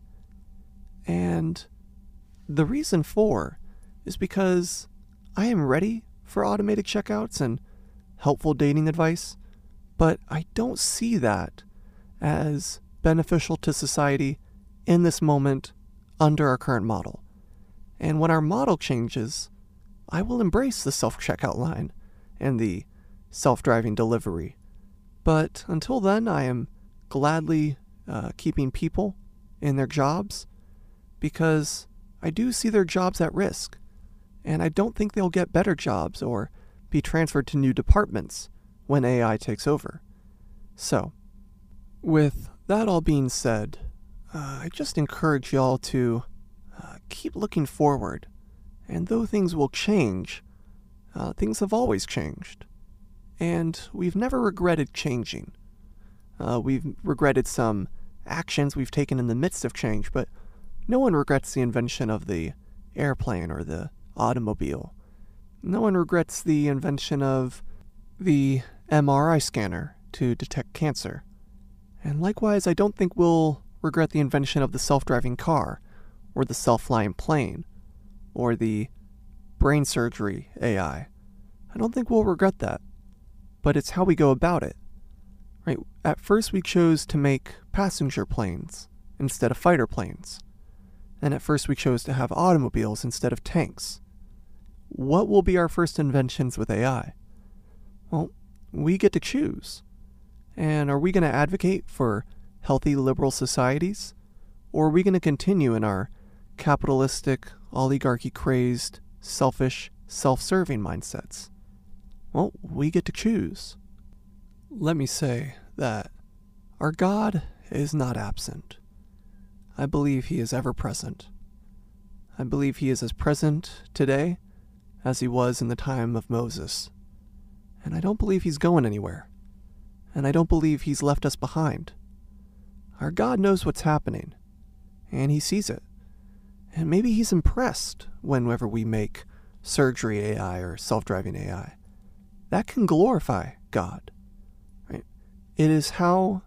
And the reason for is because I am ready for automated checkouts and helpful dating advice, but I don't see that as beneficial to society in this moment under our current model. And when our model changes, I will embrace the self checkout line and the self driving delivery. But until then, I am gladly uh, keeping people in their jobs because I do see their jobs at risk. And I don't think they'll get better jobs or be transferred to new departments when AI takes over. So, with that all being said, uh, I just encourage y'all to uh, keep looking forward. And though things will change, uh, things have always changed. And we've never regretted changing. Uh, we've regretted some actions we've taken in the midst of change, but no one regrets the invention of the airplane or the automobile. No one regrets the invention of the MRI scanner to detect cancer. And likewise, I don't think we'll regret the invention of the self driving car, or the self flying plane, or the brain surgery AI. I don't think we'll regret that. But it's how we go about it. Right? At first, we chose to make passenger planes instead of fighter planes. And at first, we chose to have automobiles instead of tanks. What will be our first inventions with AI? Well, we get to choose. And are we going to advocate for healthy liberal societies? Or are we going to continue in our capitalistic, oligarchy crazed, selfish, self serving mindsets? Well, we get to choose. Let me say that our God is not absent. I believe He is ever present. I believe He is as present today as He was in the time of Moses. And I don't believe He's going anywhere and I don't believe he's left us behind. Our God knows what's happening, and he sees it. And maybe he's impressed whenever we make surgery AI or self driving AI. That can glorify God. Right? It is how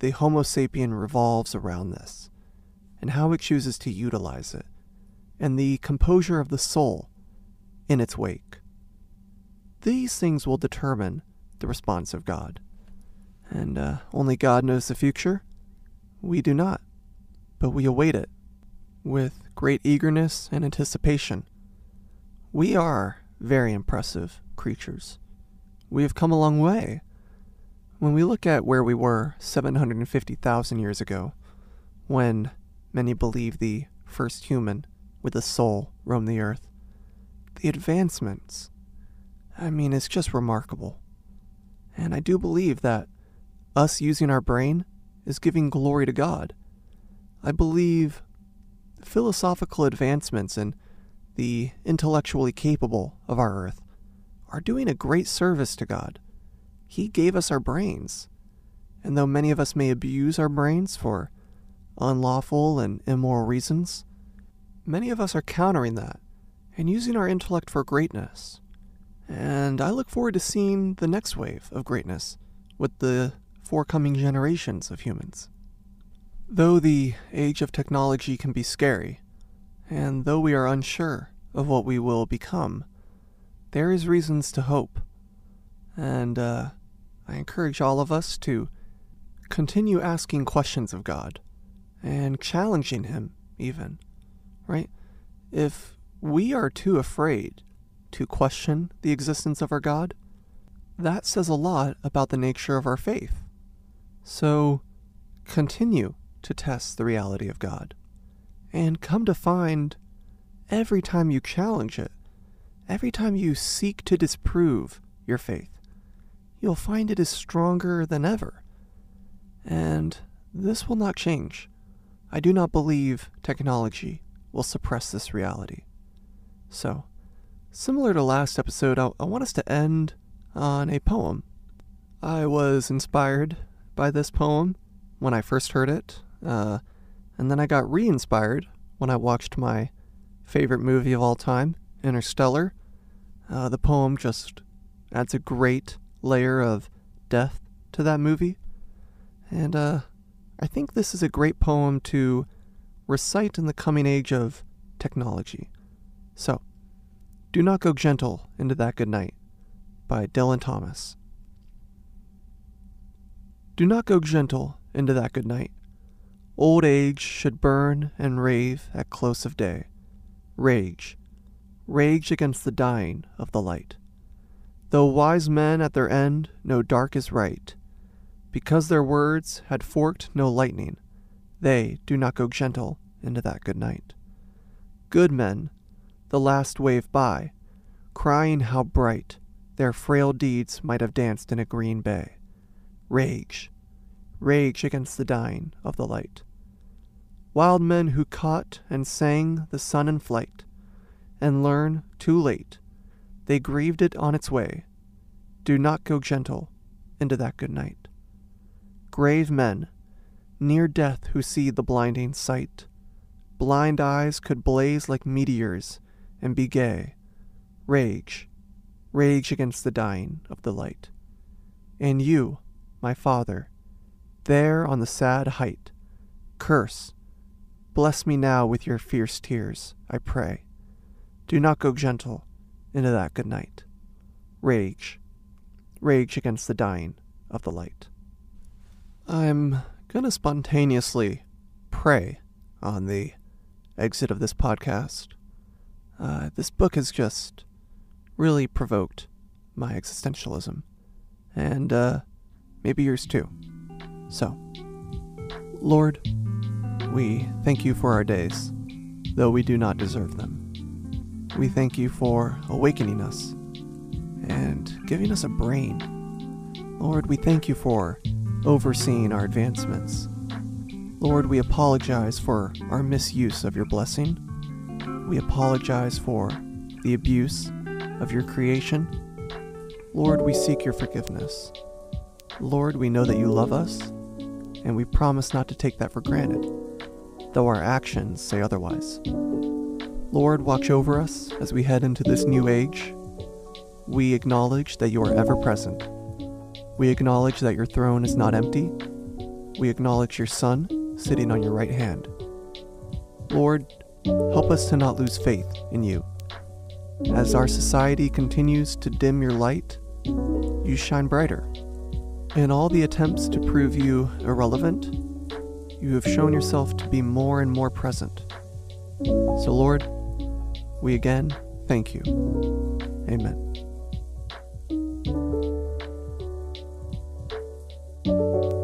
the Homo sapien revolves around this, and how it chooses to utilize it, and the composure of the soul in its wake. These things will determine the response of God and uh, only God knows the future. We do not, but we await it with great eagerness and anticipation. We are very impressive creatures. We have come a long way. When we look at where we were 750,000 years ago, when many believe the first human with a soul roamed the earth, the advancements, I mean, it's just remarkable. And I do believe that us using our brain is giving glory to God. I believe philosophical advancements and the intellectually capable of our earth are doing a great service to God. He gave us our brains. And though many of us may abuse our brains for unlawful and immoral reasons, many of us are countering that and using our intellect for greatness. And I look forward to seeing the next wave of greatness with the forthcoming generations of humans. Though the age of technology can be scary, and though we are unsure of what we will become, there is reasons to hope. And uh, I encourage all of us to continue asking questions of God and challenging Him, even. Right? If we are too afraid to question the existence of our God, that says a lot about the nature of our faith. So continue to test the reality of God. And come to find every time you challenge it, every time you seek to disprove your faith, you'll find it is stronger than ever. And this will not change. I do not believe technology will suppress this reality. So, similar to last episode, I, I want us to end on a poem. I was inspired by this poem when I first heard it, uh, and then I got re inspired when I watched my favorite movie of all time, Interstellar. Uh, the poem just adds a great layer of depth to that movie, and uh, I think this is a great poem to recite in the coming age of technology. So, Do Not Go Gentle into That Good Night by Dylan Thomas. Do not go gentle into that good night, Old age should burn and rave at close of day. Rage, rage against the dying of the light. Though wise men at their end know dark is right, because their words had forked no lightning, they do not go gentle into that good night. Good men, the last wave by, crying how bright their frail deeds might have danced in a green bay. Rage, rage against the dying of the light. Wild men who caught and sang the sun in flight, and learn, too late, they grieved it on its way, do not go gentle into that good night. Grave men, near death who see the blinding sight, blind eyes could blaze like meteors and be gay, rage, rage against the dying of the light. And you, my father, there on the sad height, curse, bless me now with your fierce tears, I pray. Do not go gentle into that good night. Rage, rage against the dying of the light. I'm gonna spontaneously pray on the exit of this podcast. Uh, this book has just really provoked my existentialism, and uh, maybe yours too. So, Lord, we thank you for our days, though we do not deserve them. We thank you for awakening us and giving us a brain. Lord, we thank you for overseeing our advancements. Lord, we apologize for our misuse of your blessing. We apologize for the abuse of your creation. Lord, we seek your forgiveness. Lord, we know that you love us, and we promise not to take that for granted, though our actions say otherwise. Lord, watch over us as we head into this new age. We acknowledge that you are ever present. We acknowledge that your throne is not empty. We acknowledge your Son sitting on your right hand. Lord, help us to not lose faith in you. As our society continues to dim your light, you shine brighter. In all the attempts to prove you irrelevant, you have shown yourself to be more and more present. So, Lord, we again thank you. Amen. Thank you.